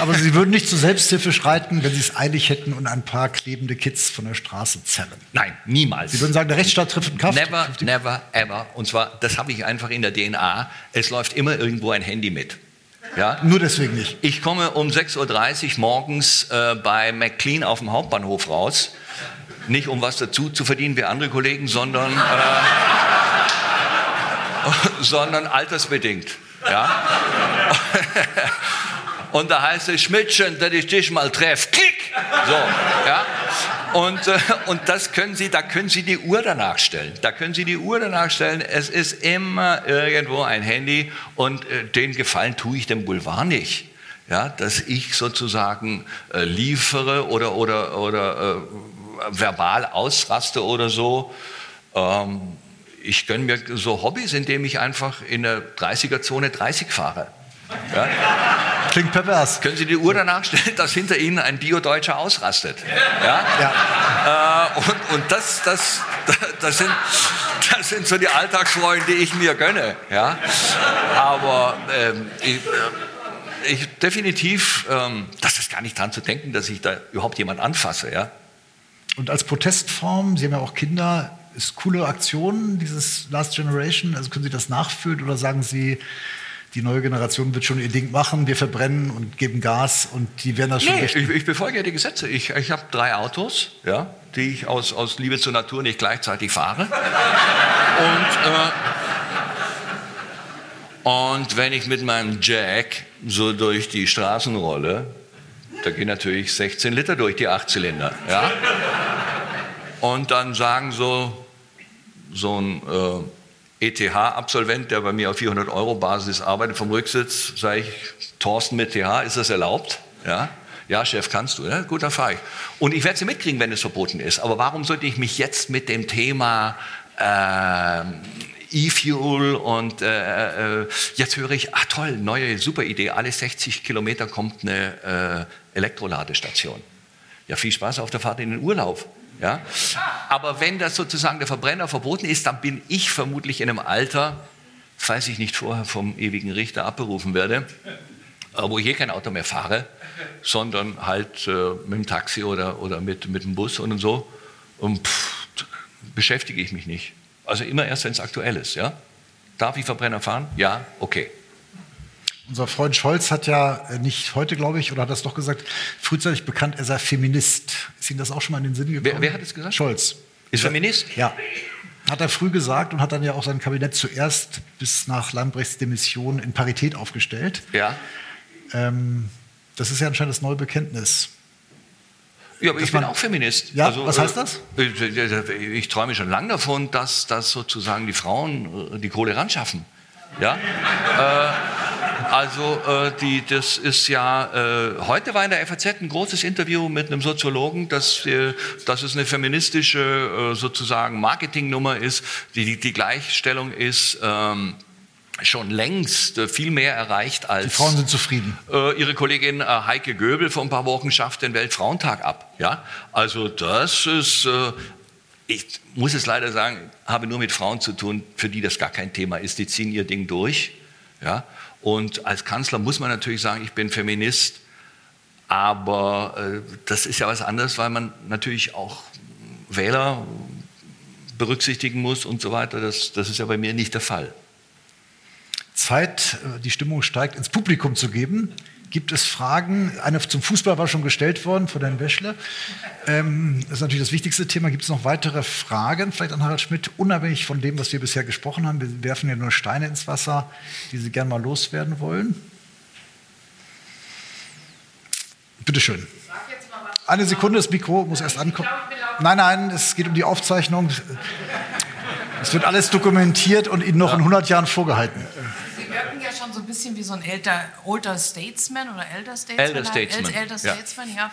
Aber Sie würden nicht zur Selbsthilfe schreiten, wenn Sie es eilig hätten und ein paar klebende Kids von der Straße zerren. Nein, niemals. Sie würden sagen, der Rechtsstaat trifft einen Kampf? Never, never, ever. Und zwar, das habe ich einfach in der DNA. Es läuft immer irgendwo ein Handy mit. Ja? Nur deswegen nicht. Ich komme um 6.30 Uhr morgens äh, bei McLean auf dem Hauptbahnhof raus. Nicht um was dazu zu verdienen wie andere Kollegen, sondern, äh, sondern altersbedingt. Ja? Und da heißt es, Schmidtchen, dass ich dich mal treffe. Klick! So, ja. Und, äh, und das können Sie, da können Sie die Uhr danach stellen. Da können Sie die Uhr danach stellen. Es ist immer irgendwo ein Handy und äh, den Gefallen tue ich dem Boulevard nicht. Ja, dass ich sozusagen äh, liefere oder, oder, oder äh, verbal ausraste oder so. Ähm, ich gönne mir so Hobbys, indem ich einfach in der 30er-Zone 30 fahre. Ja? Klingt pervers. Können Sie die Uhr danach stellen, dass hinter Ihnen ein Bio-Deutscher ausrastet? Ja? ja. Äh, und, und das, das, das, sind, das sind so die Alltagsfreunde, die ich mir gönne. Ja? Aber ähm, ich, äh, ich, definitiv, ähm, das ist gar nicht dran zu denken, dass ich da überhaupt jemand anfasse. Ja? Und als Protestform, Sie haben ja auch Kinder, ist coole Aktion, dieses Last Generation. Also können Sie das nachfühlen oder sagen Sie, die neue Generation wird schon ihr Ding machen, wir verbrennen und geben Gas und die werden das schon nee, ich, ich, befolge ja die Gesetze. Ich, ich habe drei Autos, ja, die ich aus, aus Liebe zur Natur nicht gleichzeitig fahre. Und, äh, und wenn ich mit meinem Jack so durch die Straßen rolle, da gehen natürlich 16 Liter durch die Achtzylinder. Ja? Und dann sagen so, so ein... ETH-Absolvent, der bei mir auf 400 Euro Basis arbeitet vom Rücksitz, sage ich, Thorsten mit TH, ist das erlaubt? Ja, ja, Chef, kannst du. Ja? Gut, dann fahre ich. Und ich werde sie mitkriegen, wenn es verboten ist. Aber warum sollte ich mich jetzt mit dem Thema äh, E-Fuel und äh, äh, jetzt höre ich, ach toll, neue super Idee, alle 60 Kilometer kommt eine äh, Elektroladestation. Ja, viel Spaß auf der Fahrt in den Urlaub. Ja? Aber wenn das sozusagen der Verbrenner verboten ist, dann bin ich vermutlich in einem Alter, falls ich nicht vorher vom ewigen Richter abberufen werde, äh, wo ich hier kein Auto mehr fahre, sondern halt äh, mit dem Taxi oder, oder mit, mit dem Bus und so. Und pff, beschäftige ich mich nicht. Also immer erst, wenn es aktuell ist. Ja? Darf ich Verbrenner fahren? Ja, okay. Unser Freund Scholz hat ja äh, nicht heute, glaube ich, oder hat das doch gesagt, frühzeitig bekannt, er sei Feminist. Ist Ihnen das auch schon mal in den Sinn gekommen? Wer, wer hat es gesagt? Scholz. Ist Feminist? Ja. Hat er früh gesagt und hat dann ja auch sein Kabinett zuerst bis nach Lambrechts Demission in Parität aufgestellt. Ja. Ähm, das ist ja anscheinend das neue Bekenntnis. Ja, aber ich bin auch Feminist. Ja, also, was heißt äh, das? Ich, ich, ich träume schon lange davon, dass, dass sozusagen die Frauen äh, die Kohle ran schaffen. Ja? äh, also äh, die, das ist ja, äh, heute war in der FAZ ein großes Interview mit einem Soziologen, dass, äh, dass es eine feministische sozusagen Marketingnummer ist, die die, die Gleichstellung ist. Ähm, schon längst äh, viel mehr erreicht als. Die Frauen sind zufrieden. Äh, ihre Kollegin äh, Heike Göbel vor ein paar Wochen schafft den Weltfrauentag ab. Ja, also das ist. Äh, ich muss es leider sagen, habe nur mit Frauen zu tun, für die das gar kein Thema ist. Die ziehen ihr Ding durch. Ja, und als Kanzler muss man natürlich sagen, ich bin Feminist. Aber äh, das ist ja was anderes, weil man natürlich auch Wähler berücksichtigen muss und so weiter. Das, das ist ja bei mir nicht der Fall. Zeit, äh, die Stimmung steigt, ins Publikum zu geben. Gibt es Fragen? Eine zum Fußball war schon gestellt worden von Herrn Wäschle. Ähm, das ist natürlich das wichtigste Thema. Gibt es noch weitere Fragen, vielleicht an Harald Schmidt, unabhängig von dem, was wir bisher gesprochen haben? Wir werfen ja nur Steine ins Wasser, die Sie gerne mal loswerden wollen. Bitte schön. Eine Sekunde, das Mikro muss erst ankommen. Nein, nein, es geht um die Aufzeichnung. Es wird alles dokumentiert und Ihnen noch in 100 Jahren vorgehalten schon so ein bisschen wie so ein älter, older Statesman oder Elder Statesman. Elder Statesman. Elder Statesman, ja. ja.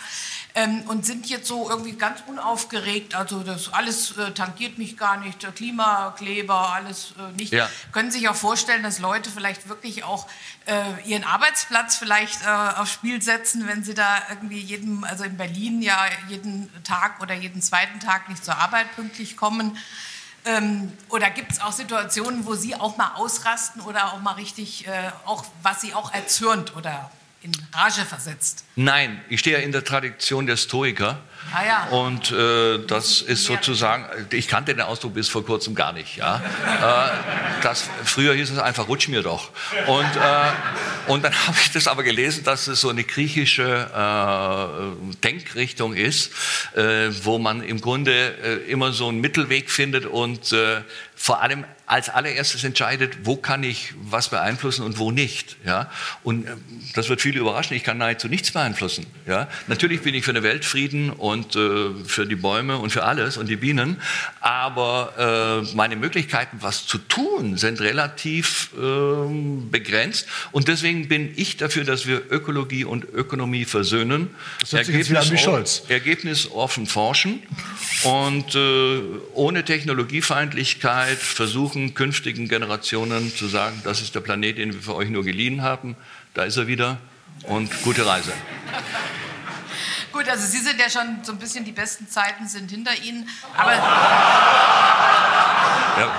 Ähm, und sind jetzt so irgendwie ganz unaufgeregt. Also das alles äh, tangiert mich gar nicht. Klimakleber, alles äh, nicht. Ja. Können sich auch vorstellen, dass Leute vielleicht wirklich auch äh, ihren Arbeitsplatz vielleicht äh, aufs Spiel setzen, wenn sie da irgendwie jeden, also in Berlin ja jeden Tag oder jeden zweiten Tag nicht zur Arbeit pünktlich kommen. Ähm, oder gibt es auch Situationen, wo Sie auch mal ausrasten oder auch mal richtig, äh, auch was Sie auch erzürnt oder in Rage versetzt? Nein, ich stehe ja in der Tradition der Stoiker. Ah, ja. Und äh, das ist sozusagen, ich kannte den Ausdruck bis vor kurzem gar nicht. Ja? äh, das, früher hieß es einfach, rutsch mir doch. Und, äh, und dann habe ich das aber gelesen, dass es so eine griechische äh, Denkrichtung ist, äh, wo man im Grunde äh, immer so einen Mittelweg findet und vor allem als allererstes entscheidet, wo kann ich was beeinflussen und wo nicht. Ja? Und das wird viele überraschen, ich kann nahezu nichts beeinflussen. Ja? Natürlich bin ich für den Weltfrieden und äh, für die Bäume und für alles und die Bienen, aber äh, meine Möglichkeiten, was zu tun, sind relativ äh, begrenzt. Und deswegen bin ich dafür, dass wir Ökologie und Ökonomie versöhnen, das Ergebnis, wie Scholz. ergebnisoffen forschen und äh, ohne Technologiefeindlichkeit versuchen, künftigen Generationen zu sagen, das ist der Planet, den wir für euch nur geliehen haben. Da ist er wieder und gute Reise. Gut, also Sie sind ja schon so ein bisschen, die besten Zeiten sind hinter Ihnen. Aber. Ja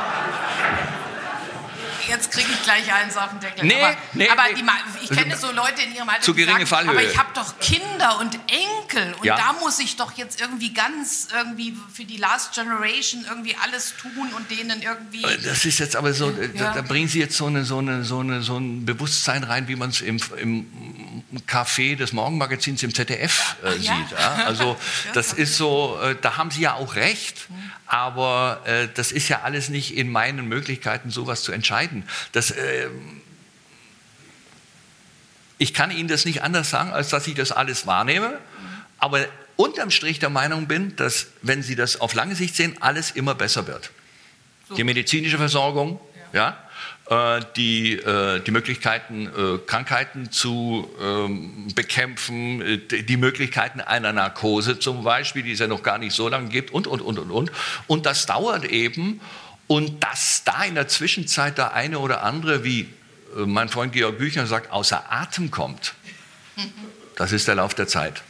jetzt kriege ich gleich eins auf den Deckel. Nee, aber, nee, aber die, ich kenne so Leute in ihrem Alter, zu geringe sagen, Fallhöhe. aber ich habe doch Kinder und Enkel und ja. da muss ich doch jetzt irgendwie ganz irgendwie für die Last Generation irgendwie alles tun und denen irgendwie. Das ist jetzt aber so, ja. da, bringen Sie jetzt so, eine, so, eine, so, eine, so ein Bewusstsein rein, wie man es im, im Café des Morgenmagazins im ZDF äh, ja. sieht. Also das ist so, äh, da haben Sie ja auch recht. Mhm. Aber äh, das ist ja alles nicht in meinen Möglichkeiten, sowas zu entscheiden. Das, äh, ich kann Ihnen das nicht anders sagen, als dass ich das alles wahrnehme. Aber unterm Strich der Meinung bin, dass, wenn Sie das auf lange Sicht sehen, alles immer besser wird. So. Die medizinische Versorgung, ja. ja die, äh, die Möglichkeiten, äh, Krankheiten zu ähm, bekämpfen, die Möglichkeiten einer Narkose zum Beispiel, die es ja noch gar nicht so lange gibt und, und, und, und, und. Und das dauert eben. Und dass da in der Zwischenzeit der eine oder andere, wie äh, mein Freund Georg Büchner sagt, außer Atem kommt, das ist der Lauf der Zeit.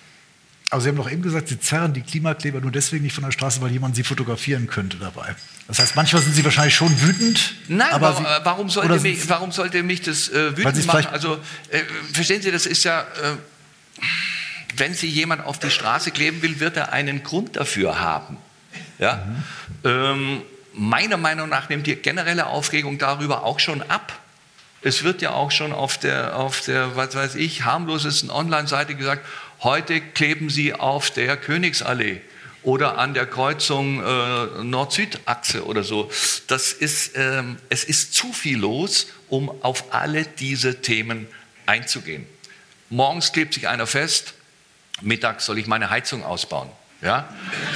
Aber Sie haben doch eben gesagt, Sie zerren die Klimakleber nur deswegen nicht von der Straße, weil jemand sie fotografieren könnte dabei. Das heißt, manchmal sind Sie wahrscheinlich schon wütend. Nein, aber warum, Sie, äh, warum, sollte, mich, warum sollte mich das äh, wütend machen? Also, äh, verstehen Sie, das ist ja, äh, wenn Sie jemand auf die Straße kleben will, wird er einen Grund dafür haben. Ja? Mhm. Ähm, meiner Meinung nach nimmt die generelle Aufregung darüber auch schon ab. Es wird ja auch schon auf der, auf der was weiß ich, harmlosesten Online-Seite gesagt, Heute kleben sie auf der Königsallee oder an der Kreuzung äh, Nord-Süd-Achse oder so. Das ist, ähm, es ist zu viel los, um auf alle diese Themen einzugehen. Morgens klebt sich einer fest, mittags soll ich meine Heizung ausbauen. Ja?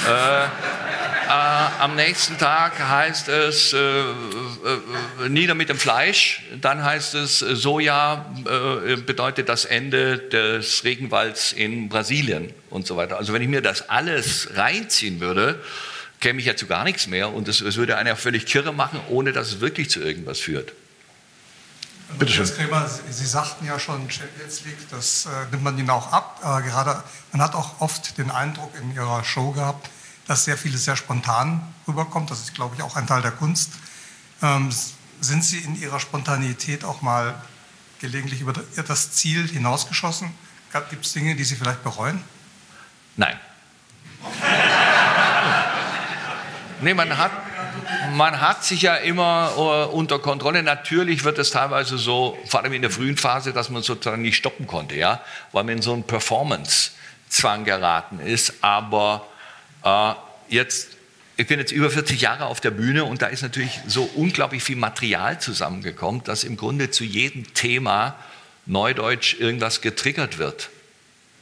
äh, am nächsten Tag heißt es äh, äh, nieder mit dem Fleisch, dann heißt es äh, Soja äh, bedeutet das Ende des Regenwalds in Brasilien und so weiter. Also wenn ich mir das alles reinziehen würde, käme ich ja zu gar nichts mehr und es, es würde einen ja völlig kirre machen, ohne dass es wirklich zu irgendwas führt. Bitte schön. Krämer, Sie sagten ja schon, Champions League, das äh, nimmt man Ihnen auch ab. Äh, gerade, man hat auch oft den Eindruck in Ihrer Show gehabt, dass sehr vieles sehr spontan rüberkommt. Das ist, glaube ich, auch ein Teil der Kunst. Ähm, sind Sie in Ihrer Spontanität auch mal gelegentlich über das Ziel hinausgeschossen? Gibt es Dinge, die Sie vielleicht bereuen? Nein. nee, man hat, man hat sich ja immer uh, unter Kontrolle. Natürlich wird es teilweise so, vor allem in der frühen Phase, dass man sozusagen nicht stoppen konnte, ja, weil man in so einen Performance-Zwang geraten ist. Aber äh, jetzt, ich bin jetzt über 40 Jahre auf der Bühne und da ist natürlich so unglaublich viel Material zusammengekommen, dass im Grunde zu jedem Thema Neudeutsch irgendwas getriggert wird.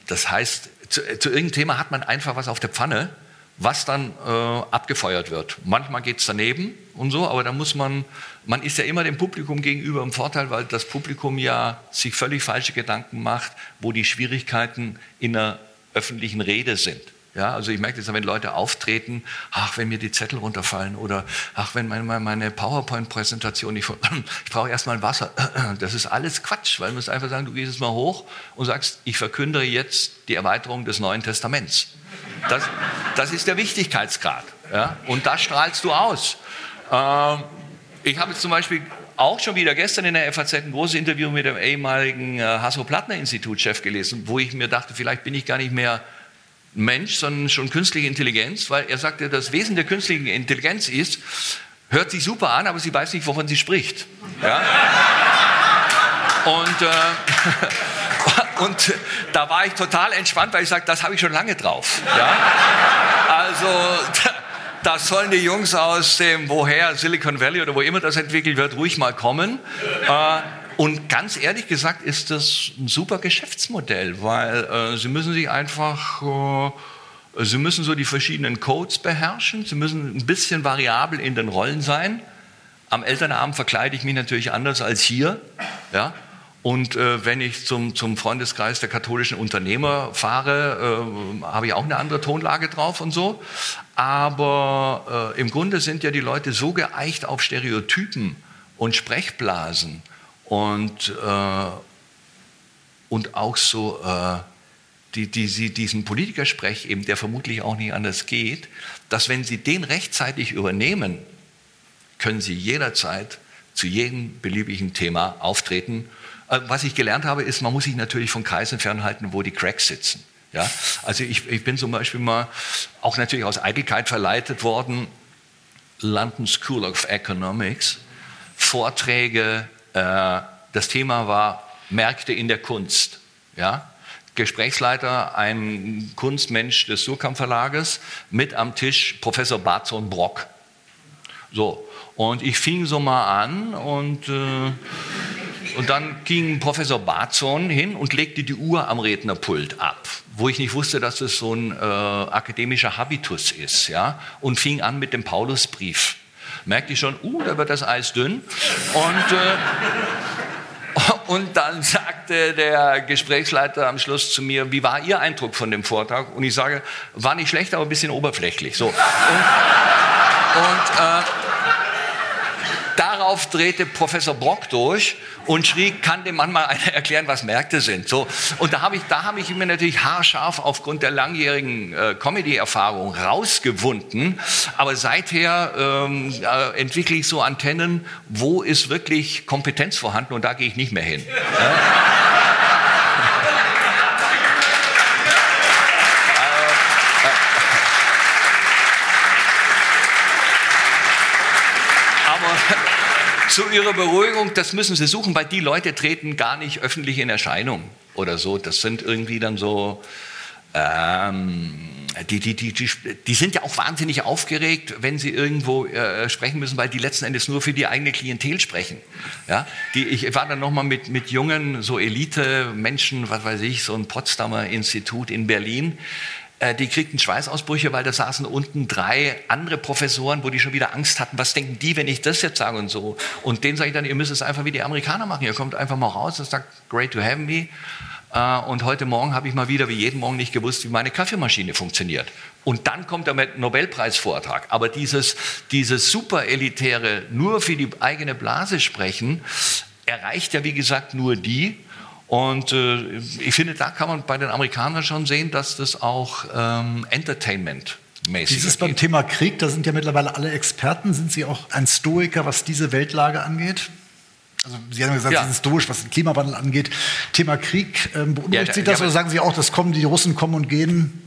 Das heißt, zu, zu irgendeinem Thema hat man einfach was auf der Pfanne, was dann äh, abgefeuert wird. Manchmal geht es daneben und so, aber da muss man, man ist ja immer dem Publikum gegenüber im Vorteil, weil das Publikum ja sich völlig falsche Gedanken macht, wo die Schwierigkeiten in der öffentlichen Rede sind. Ja, also ich merke das, wenn Leute auftreten, ach, wenn mir die Zettel runterfallen oder ach, wenn meine, meine PowerPoint-Präsentation, ich, ich brauche erstmal Wasser. Das ist alles Quatsch, weil man muss einfach sagen, du gehst jetzt mal hoch und sagst, ich verkündere jetzt die Erweiterung des Neuen Testaments. Das, das ist der Wichtigkeitsgrad. Ja? Und da strahlst du aus. Ähm, ich habe jetzt zum Beispiel auch schon wieder gestern in der FAZ ein großes Interview mit dem ehemaligen äh, Hasso-Plattner-Institut-Chef gelesen, wo ich mir dachte, vielleicht bin ich gar nicht mehr Mensch, sondern schon künstliche Intelligenz, weil er sagte, das Wesen der künstlichen Intelligenz ist, hört sich super an, aber sie weiß nicht, wovon sie spricht. Ja? Und, äh, und da war ich total entspannt, weil ich sagte, das habe ich schon lange drauf. Ja? Also das sollen die Jungs aus dem woher Silicon Valley oder wo immer das entwickelt wird, ruhig mal kommen. Äh, und ganz ehrlich gesagt ist das ein super Geschäftsmodell, weil äh, Sie müssen sich einfach, äh, Sie müssen so die verschiedenen Codes beherrschen, Sie müssen ein bisschen variabel in den Rollen sein. Am Elternabend verkleide ich mich natürlich anders als hier, ja. Und äh, wenn ich zum, zum Freundeskreis der katholischen Unternehmer fahre, äh, habe ich auch eine andere Tonlage drauf und so. Aber äh, im Grunde sind ja die Leute so geeicht auf Stereotypen und Sprechblasen und, äh, und auch so äh, die, die, diesen Politikersprech eben, der vermutlich auch nicht anders geht, dass wenn Sie den rechtzeitig übernehmen, können Sie jederzeit zu jedem beliebigen Thema auftreten. Äh, was ich gelernt habe, ist, man muss sich natürlich von Kreisen fernhalten, wo die Cracks sitzen. Ja? Also ich, ich bin zum Beispiel mal auch natürlich aus Eitelkeit verleitet worden, London School of Economics, Vorträge das Thema war Märkte in der Kunst. Ja? Gesprächsleiter, ein Kunstmensch des Surkamp Verlages, mit am Tisch Professor Barzon Brock. So, und ich fing so mal an und, äh, und dann ging Professor Barzon hin und legte die Uhr am Rednerpult ab, wo ich nicht wusste, dass es so ein äh, akademischer Habitus ist, ja, und fing an mit dem Paulusbrief merkte ich schon, uh, da wird das Eis dünn. Und, äh, und dann sagte der Gesprächsleiter am Schluss zu mir, wie war Ihr Eindruck von dem Vortrag? Und ich sage, war nicht schlecht, aber ein bisschen oberflächlich. So. Und, und, äh, darauf drehte Professor Brock durch und schrie, kann dem Mann mal einer erklären, was Märkte sind. So. Und da habe ich, da ich mir natürlich haarscharf aufgrund der langjährigen äh, Comedy-Erfahrung rausgewunden. Aber seither ähm, äh, entwickle ich so Antennen, wo ist wirklich Kompetenz vorhanden und da gehe ich nicht mehr hin. Ja? zu Ihrer Beruhigung, das müssen Sie suchen, weil die Leute treten gar nicht öffentlich in Erscheinung oder so. Das sind irgendwie dann so, ähm, die, die, die, die, sind ja auch wahnsinnig aufgeregt, wenn sie irgendwo äh, sprechen müssen, weil die letzten Endes nur für die eigene Klientel sprechen. Ja? Die, ich war dann nochmal mit, mit jungen, so Elite-Menschen, was weiß ich, so ein Potsdamer Institut in Berlin die kriegten Schweißausbrüche, weil da saßen unten drei andere Professoren, wo die schon wieder Angst hatten, was denken die, wenn ich das jetzt sage und so. Und denen sage ich dann, ihr müsst es einfach wie die Amerikaner machen. Ihr kommt einfach mal raus und sagt, great to have me. Äh, und heute Morgen habe ich mal wieder, wie jeden Morgen, nicht gewusst, wie meine Kaffeemaschine funktioniert. Und dann kommt der Nobelpreisvortrag. Aber dieses, dieses super elitäre, nur für die eigene Blase sprechen, erreicht ja, wie gesagt, nur die, und äh, ich finde, da kann man bei den Amerikanern schon sehen, dass das auch ähm, Entertainment Mäßig Dieses beim Thema Krieg, da sind ja mittlerweile alle Experten. Sind Sie auch ein Stoiker, was diese Weltlage angeht? Also Sie haben gesagt, ja. Sie sind stoisch, was den Klimawandel angeht. Thema Krieg, ähm, beunruhigt ja, Sie das ja, oder sagen Sie auch, das kommen, die Russen kommen und gehen?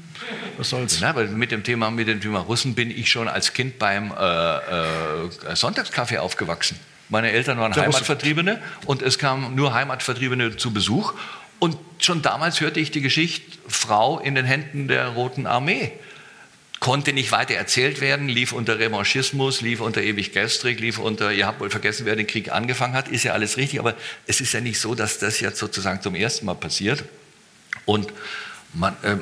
Was soll's? Ja, aber mit dem Thema, mit dem Thema Russen bin ich schon als Kind beim äh, äh, Sonntagskaffee aufgewachsen. Meine Eltern waren Heimatvertriebene und es kamen nur Heimatvertriebene zu Besuch. Und schon damals hörte ich die Geschichte Frau in den Händen der Roten Armee. Konnte nicht weiter erzählt werden, lief unter Revanchismus, lief unter ewig gestrig, lief unter, ihr habt wohl vergessen, wer den Krieg angefangen hat, ist ja alles richtig, aber es ist ja nicht so, dass das jetzt sozusagen zum ersten Mal passiert. Und man, äh,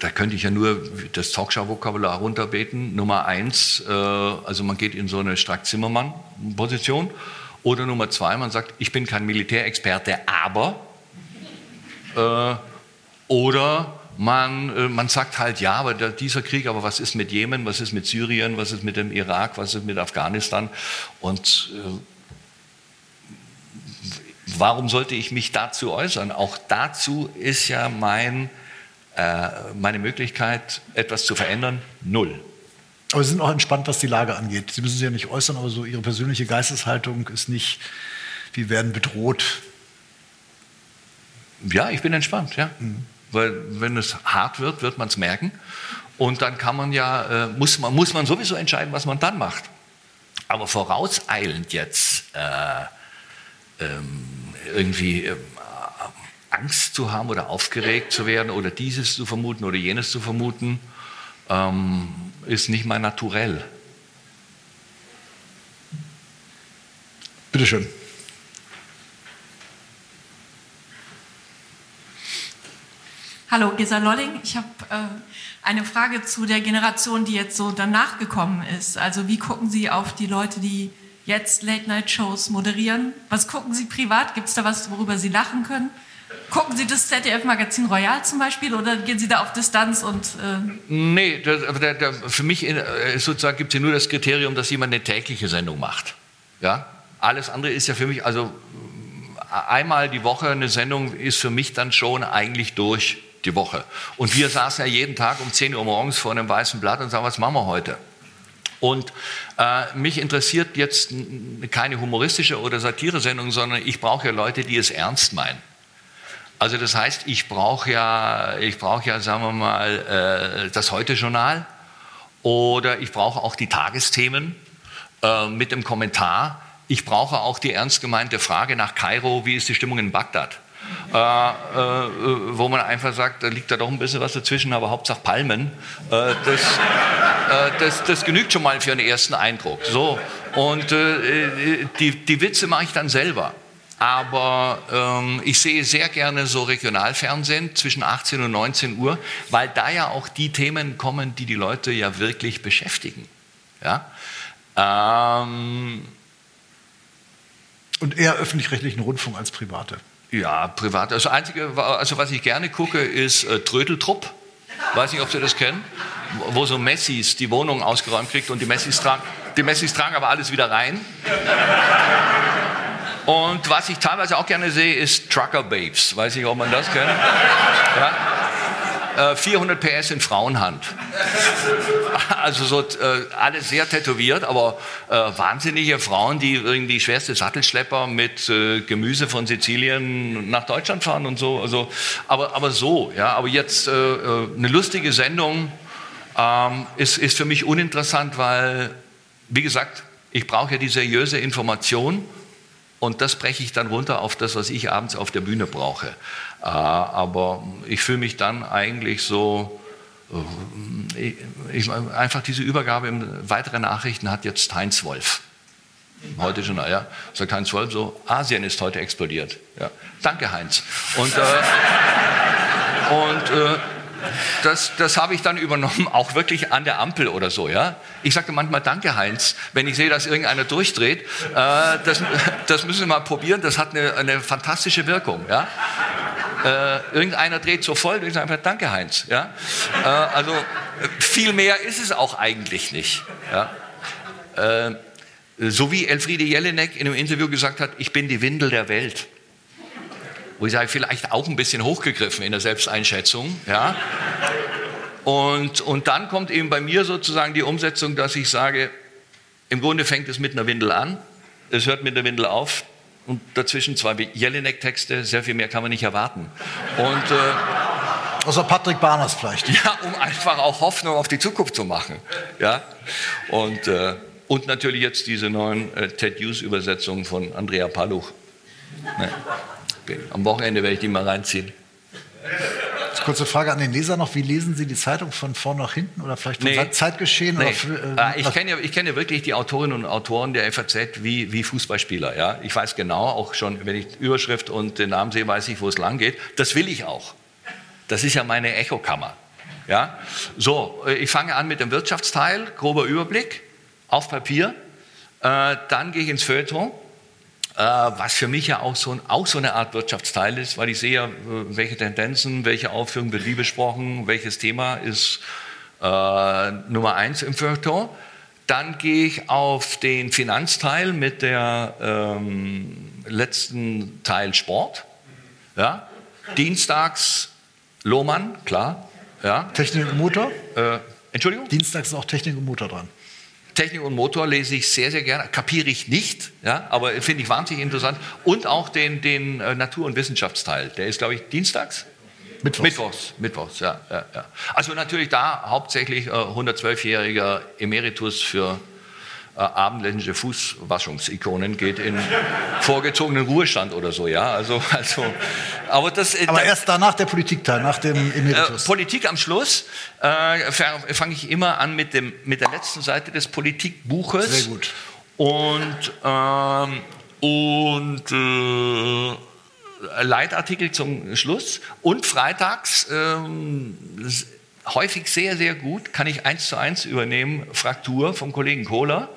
da könnte ich ja nur das Talkshow-Vokabular runterbeten. Nummer eins, äh, also man geht in so eine Strack-Zimmermann-Position. Oder Nummer zwei, man sagt, ich bin kein Militärexperte, aber. Äh, oder man, äh, man sagt halt, ja, aber der, dieser Krieg, aber was ist mit Jemen, was ist mit Syrien, was ist mit dem Irak, was ist mit Afghanistan? Und äh, warum sollte ich mich dazu äußern? Auch dazu ist ja mein meine Möglichkeit, etwas zu verändern, null. Aber Sie sind auch entspannt, was die Lage angeht. Sie müssen sich ja nicht äußern, aber so Ihre persönliche Geisteshaltung ist nicht, wir werden bedroht. Ja, ich bin entspannt, ja. Mhm. Weil wenn es hart wird, wird man es merken. Und dann kann man ja, äh, muss, man, muss man sowieso entscheiden, was man dann macht. Aber vorauseilend jetzt äh, ähm, irgendwie äh, Angst zu haben oder aufgeregt zu werden oder dieses zu vermuten oder jenes zu vermuten, ähm, ist nicht mein Naturell. Bitte schön. Hallo, Gesa Lolling. Ich habe äh, eine Frage zu der Generation, die jetzt so danach gekommen ist. Also wie gucken Sie auf die Leute, die jetzt Late-Night-Shows moderieren? Was gucken Sie privat? Gibt es da was, worüber Sie lachen können? Gucken Sie das ZDF-Magazin Royal zum Beispiel oder gehen Sie da auf Distanz und. Äh nee, das, der, der, für mich äh, sozusagen gibt es ja nur das Kriterium, dass jemand eine tägliche Sendung macht. Ja? Alles andere ist ja für mich, also einmal die Woche eine Sendung ist für mich dann schon eigentlich durch die Woche. Und wir saßen ja jeden Tag um 10 Uhr morgens vor einem weißen Blatt und sagen, was machen wir heute? Und äh, mich interessiert jetzt keine humoristische oder Satire-Sendung, sondern ich brauche ja Leute, die es ernst meinen. Also das heißt, ich brauche ja, ich brauche ja, sagen wir mal, äh, das Heute-Journal oder ich brauche auch die Tagesthemen äh, mit dem Kommentar. Ich brauche auch die ernst gemeinte Frage nach Kairo, wie ist die Stimmung in Bagdad? Äh, äh, wo man einfach sagt, da liegt da doch ein bisschen was dazwischen, aber Hauptsache Palmen. Äh, das, äh, das, das, genügt schon mal für einen ersten Eindruck. So. Und die, die Witze mache ich dann selber. Aber ähm, ich sehe sehr gerne so Regionalfernsehen zwischen 18 und 19 Uhr, weil da ja auch die Themen kommen, die die Leute ja wirklich beschäftigen. Ja? Ähm, und eher öffentlich-rechtlichen Rundfunk als private. Ja, privat. Also, einzige, also was ich gerne gucke, ist äh, Trödeltrupp. Weiß nicht, ob Sie das kennen. Wo so Messis die Wohnung ausgeräumt kriegt und die Messis tragen Die Messis tragen aber alles wieder rein. Und was ich teilweise auch gerne sehe, ist Trucker Babes. Weiß nicht, ob man das kennt. Ja? 400 äh, PS in Frauenhand. Also so äh, alles sehr tätowiert, aber äh, wahnsinnige Frauen, die irgendwie schwerste Sattelschlepper mit äh, Gemüse von Sizilien nach Deutschland fahren und so. Also, aber, aber so, ja. Aber jetzt äh, äh, eine lustige Sendung ähm, ist, ist für mich uninteressant, weil, wie gesagt, ich brauche ja die seriöse Information und das breche ich dann runter auf das, was ich abends auf der Bühne brauche. Äh, aber ich fühle mich dann eigentlich so, äh, ich, einfach diese Übergabe in weitere Nachrichten hat jetzt Heinz Wolf. Heute schon, ja, sagt Heinz Wolf so, Asien ist heute explodiert. Ja. Danke, Heinz. Und, äh, und äh, das, das habe ich dann übernommen, auch wirklich an der Ampel oder so. Ja? Ich sagte manchmal Danke, Heinz, wenn ich sehe, dass irgendeiner durchdreht. Äh, das, das müssen wir mal probieren, das hat eine, eine fantastische Wirkung. Ja? Äh, irgendeiner dreht so voll, ich sage einfach Danke, Heinz. Ja? Äh, also viel mehr ist es auch eigentlich nicht. Ja? Äh, so wie Elfriede Jelinek in einem Interview gesagt hat, ich bin die Windel der Welt wo ich sage, vielleicht auch ein bisschen hochgegriffen in der Selbsteinschätzung. Ja? Und, und dann kommt eben bei mir sozusagen die Umsetzung, dass ich sage, im Grunde fängt es mit einer Windel an, es hört mit der Windel auf und dazwischen zwei Jelinek-Texte, sehr viel mehr kann man nicht erwarten. Und, äh, Außer Patrick Barners vielleicht. Ja, um einfach auch Hoffnung auf die Zukunft zu machen. Ja? Und, äh, und natürlich jetzt diese neuen äh, Ted Hughes-Übersetzungen von Andrea Paluch. Ne? Am Wochenende werde ich die mal reinziehen. Kurze Frage an den Leser noch. Wie lesen Sie die Zeitung von vorn nach hinten oder vielleicht von nee. Zeitgeschehen? Nee. Für, äh, ah, ich kenne ja, kenn ja wirklich die Autorinnen und Autoren der FAZ wie, wie Fußballspieler. Ja? Ich weiß genau, auch schon, wenn ich Überschrift und den Namen sehe, weiß ich, wo es lang geht. Das will ich auch. Das ist ja meine Echokammer. Ja? So, äh, ich fange an mit dem Wirtschaftsteil, grober Überblick, auf Papier. Äh, dann gehe ich ins Feuilleton was für mich ja auch so, auch so eine Art Wirtschaftsteil ist, weil ich sehe ja, welche Tendenzen, welche Aufführung wird wie besprochen, welches Thema ist äh, Nummer eins im Feuilleton. Dann gehe ich auf den Finanzteil mit der ähm, letzten Teil Sport. Ja? Dienstags Lohmann, klar. Ja? Technik und Motor? Äh, Entschuldigung? Dienstags ist auch Technik und Motor dran. Technik und Motor lese ich sehr, sehr gerne, kapiere ich nicht, ja, aber finde ich wahnsinnig interessant. Und auch den, den äh, Natur- und Wissenschaftsteil, der ist, glaube ich, dienstags? Mittwochs. Mittwochs, Mittwochs ja, ja, ja. Also natürlich da hauptsächlich äh, 112-jähriger Emeritus für äh, abendländische Fußwaschungsikonen geht in vorgezogenen Ruhestand oder so, ja. Also, also, aber das, äh, aber erst danach der Politikteil, nach dem Emeritus. Äh, Politik am Schluss äh, fange ich immer an mit, dem, mit der letzten Seite des Politikbuches. Sehr gut. Und, ähm, und äh, Leitartikel zum Schluss und freitags ähm, häufig sehr, sehr gut, kann ich eins zu eins übernehmen, Fraktur vom Kollegen Kohler,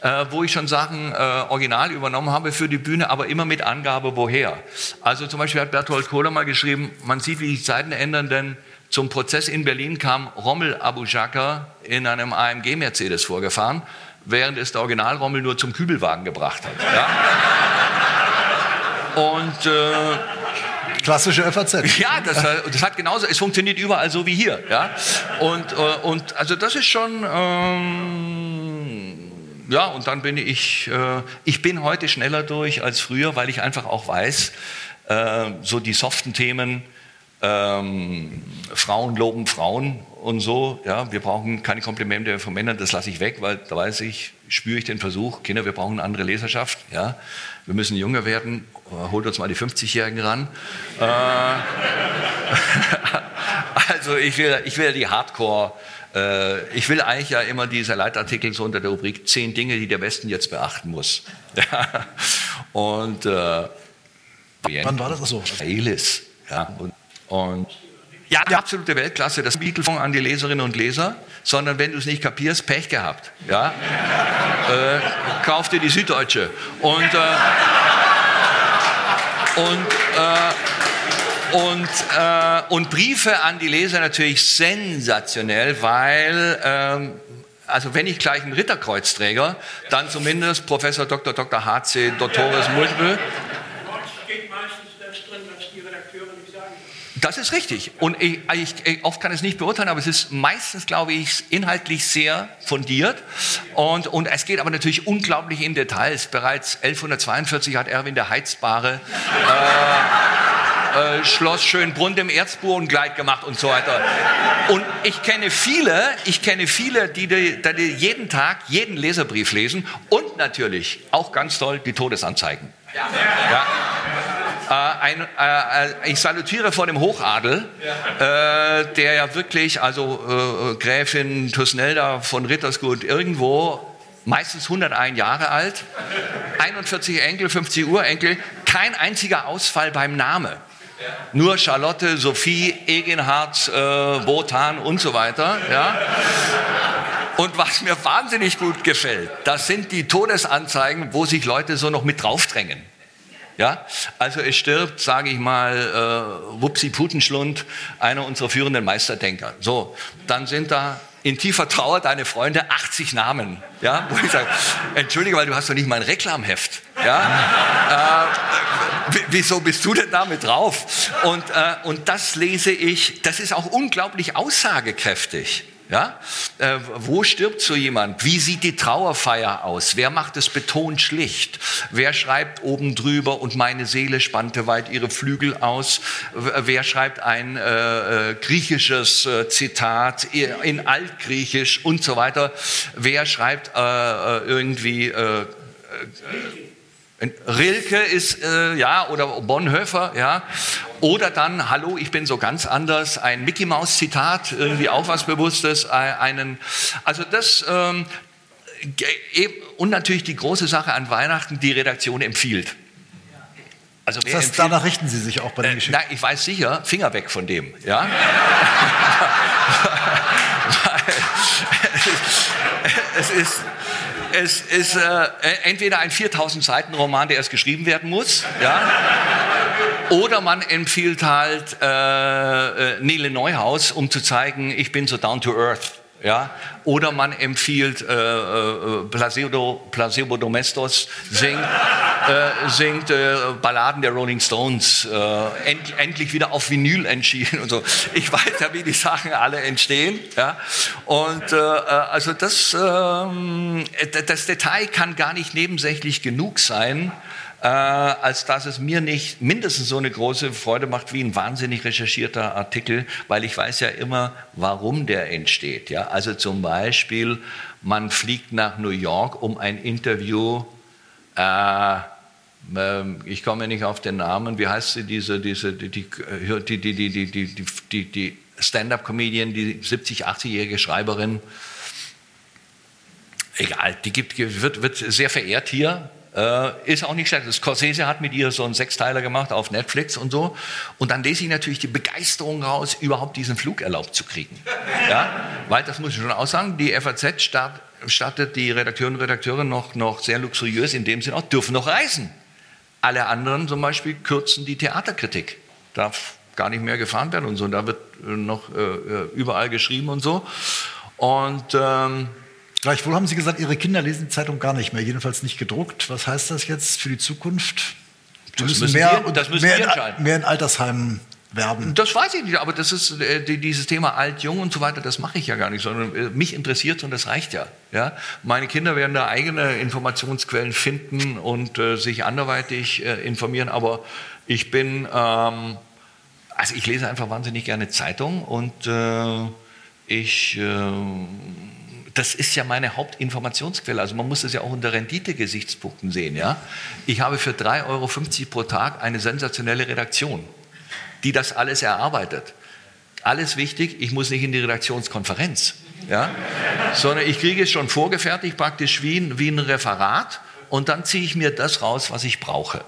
äh, wo ich schon Sachen äh, original übernommen habe für die Bühne, aber immer mit Angabe, woher. Also zum Beispiel hat Berthold Kohler mal geschrieben, man sieht, wie sich Zeiten ändern, denn zum Prozess in Berlin kam Rommel Abu Shaka in einem AMG-Mercedes vorgefahren, während es der Original-Rommel nur zum Kübelwagen gebracht hat. Ja? Und äh, Klassische FAZ. Ja, das, das, hat genauso, es funktioniert überall so wie hier. Ja? Und, äh, und also das ist schon, ähm, ja, und dann bin ich, äh, ich bin heute schneller durch als früher, weil ich einfach auch weiß, äh, so die soften Themen, ähm, Frauen loben Frauen und so. Ja, wir brauchen keine Komplimente von Männern, das lasse ich weg, weil da weiß ich, spüre ich den Versuch, Kinder, wir brauchen eine andere Leserschaft. Ja, wir müssen jünger werden. Holt uns mal die 50-Jährigen ran. Äh, also ich will, ich will die Hardcore. Äh, ich will eigentlich ja immer diese Leitartikel so unter der Rubrik zehn Dinge, die der Westen jetzt beachten muss. und äh, wann war das so? Israelis. Ja, und und ja, die absolute Weltklasse, das Beatle-Fond an die Leserinnen und Leser, sondern wenn du es nicht kapierst, Pech gehabt. Ja? äh, kauf dir die Süddeutsche. Und, äh, und, äh, und, äh, und Briefe an die Leser natürlich sensationell, weil ähm, also wenn ich gleich ein Ritterkreuzträger, dann zumindest Professor Dr. Dr. H.C. Doctoris Multiple. Das ist richtig. Und ich, ich, oft kann es nicht beurteilen, aber es ist meistens, glaube ich, inhaltlich sehr fundiert. Und, und es geht aber natürlich unglaublich in Details. Bereits 1142 hat Erwin der Heizbare äh, äh, Schloss Schönbrunn dem Erzboden gleich gemacht und so weiter. Und ich kenne viele, ich kenne viele, die, die, die jeden Tag jeden Leserbrief lesen und natürlich auch ganz toll die Todesanzeigen. Ja. ja. Äh, ein, äh, ich salutiere vor dem Hochadel, äh, der ja wirklich, also äh, Gräfin Tusnelda von Rittersgut irgendwo, meistens 101 Jahre alt, 41 Enkel, 50 Urenkel, kein einziger Ausfall beim Namen. Nur Charlotte, Sophie, Egenhard, äh, Wotan und so weiter. Ja. Und was mir wahnsinnig gut gefällt, das sind die Todesanzeigen, wo sich Leute so noch mit draufdrängen. Ja, also es stirbt, sage ich mal, äh, Wupsi Putenschlund, einer unserer führenden Meisterdenker. So, dann sind da in tiefer Trauer deine Freunde 80 Namen. Ja, wo ich sage, entschuldige, weil du hast doch nicht mal ein Reklamheft. Ja, äh, wieso bist du denn damit drauf? Und, äh, und das lese ich, das ist auch unglaublich aussagekräftig. Ja? Äh, wo stirbt so jemand? Wie sieht die Trauerfeier aus? Wer macht es betont schlicht? Wer schreibt oben drüber und meine Seele spannte weit ihre Flügel aus? Wer schreibt ein äh, äh griechisches äh, Zitat in Altgriechisch und so weiter? Wer schreibt äh, äh irgendwie Rilke ist, äh, ja, oder Bonhoeffer, ja. Oder dann, hallo, ich bin so ganz anders, ein Mickey Maus Zitat, irgendwie auch was Bewusstes, äh, einen, also das, ähm, und natürlich die große Sache an Weihnachten, die Redaktion empfiehlt. Also das heißt, danach richten Sie sich auch bei den äh, Geschichten? Nein, ich weiß sicher, Finger weg von dem, ja. es ist, es ist äh, entweder ein 4000 Seiten Roman, der erst geschrieben werden muss, ja, oder man empfiehlt halt äh, äh, Nele Neuhaus, um zu zeigen, ich bin so down to earth. Ja? Oder man empfiehlt äh, äh, Placebo, Placebo Domestos, singt, äh, singt äh, Balladen der Rolling Stones, äh, end, endlich wieder auf Vinyl entschieden und so. Ich weiß ja, wie die Sachen alle entstehen. Ja? Und äh, also das, ähm, das Detail kann gar nicht nebensächlich genug sein äh, als dass es mir nicht mindestens so eine große Freude macht wie ein wahnsinnig recherchierter Artikel, weil ich weiß ja immer, warum der entsteht. Ja? Also zum Beispiel, man fliegt nach New York, um ein Interview äh, ähm, ich komme nicht auf den Namen, wie heißt sie, diese, diese, die, die, die, die, die, die, die, die Stand-up-Comedian, die 70, 80-jährige Schreiberin, egal, die gibt, wird, wird sehr verehrt hier, äh, ist auch nicht schlecht. Scorsese hat mit ihr so einen Sechsteiler gemacht auf Netflix und so. Und dann lese ich natürlich die Begeisterung raus, überhaupt diesen Flug erlaubt zu kriegen. Ja? Weil, das muss ich schon aussagen, die FAZ start, stattet die Redakteurinnen und Redakteure noch, noch sehr luxuriös in dem Sinne auch, dürfen noch reisen. Alle anderen zum Beispiel kürzen die Theaterkritik. Darf gar nicht mehr gefahren werden und so. Und da wird noch äh, äh, überall geschrieben und so. Und ähm, Gleichwohl haben Sie gesagt, Ihre Kinder lesen die Zeitung gar nicht mehr, jedenfalls nicht gedruckt. Was heißt das jetzt für die Zukunft? Sie das müssen mehr, wir, das müssen mehr, in, mehr in Altersheimen werben. Das weiß ich nicht, aber das ist äh, dieses Thema alt, jung und so weiter, das mache ich ja gar nicht, sondern äh, mich interessiert und das reicht ja. ja. Meine Kinder werden da eigene Informationsquellen finden und äh, sich anderweitig äh, informieren, aber ich bin, ähm, also ich lese einfach wahnsinnig gerne Zeitung und äh, ich ähm, das ist ja meine Hauptinformationsquelle. Also man muss das ja auch unter Rendite-Gesichtspunkten sehen. Ja? Ich habe für 3,50 Euro pro Tag eine sensationelle Redaktion, die das alles erarbeitet. Alles wichtig, ich muss nicht in die Redaktionskonferenz, ja? sondern ich kriege es schon vorgefertigt, praktisch wie ein, wie ein Referat und dann ziehe ich mir das raus, was ich brauche.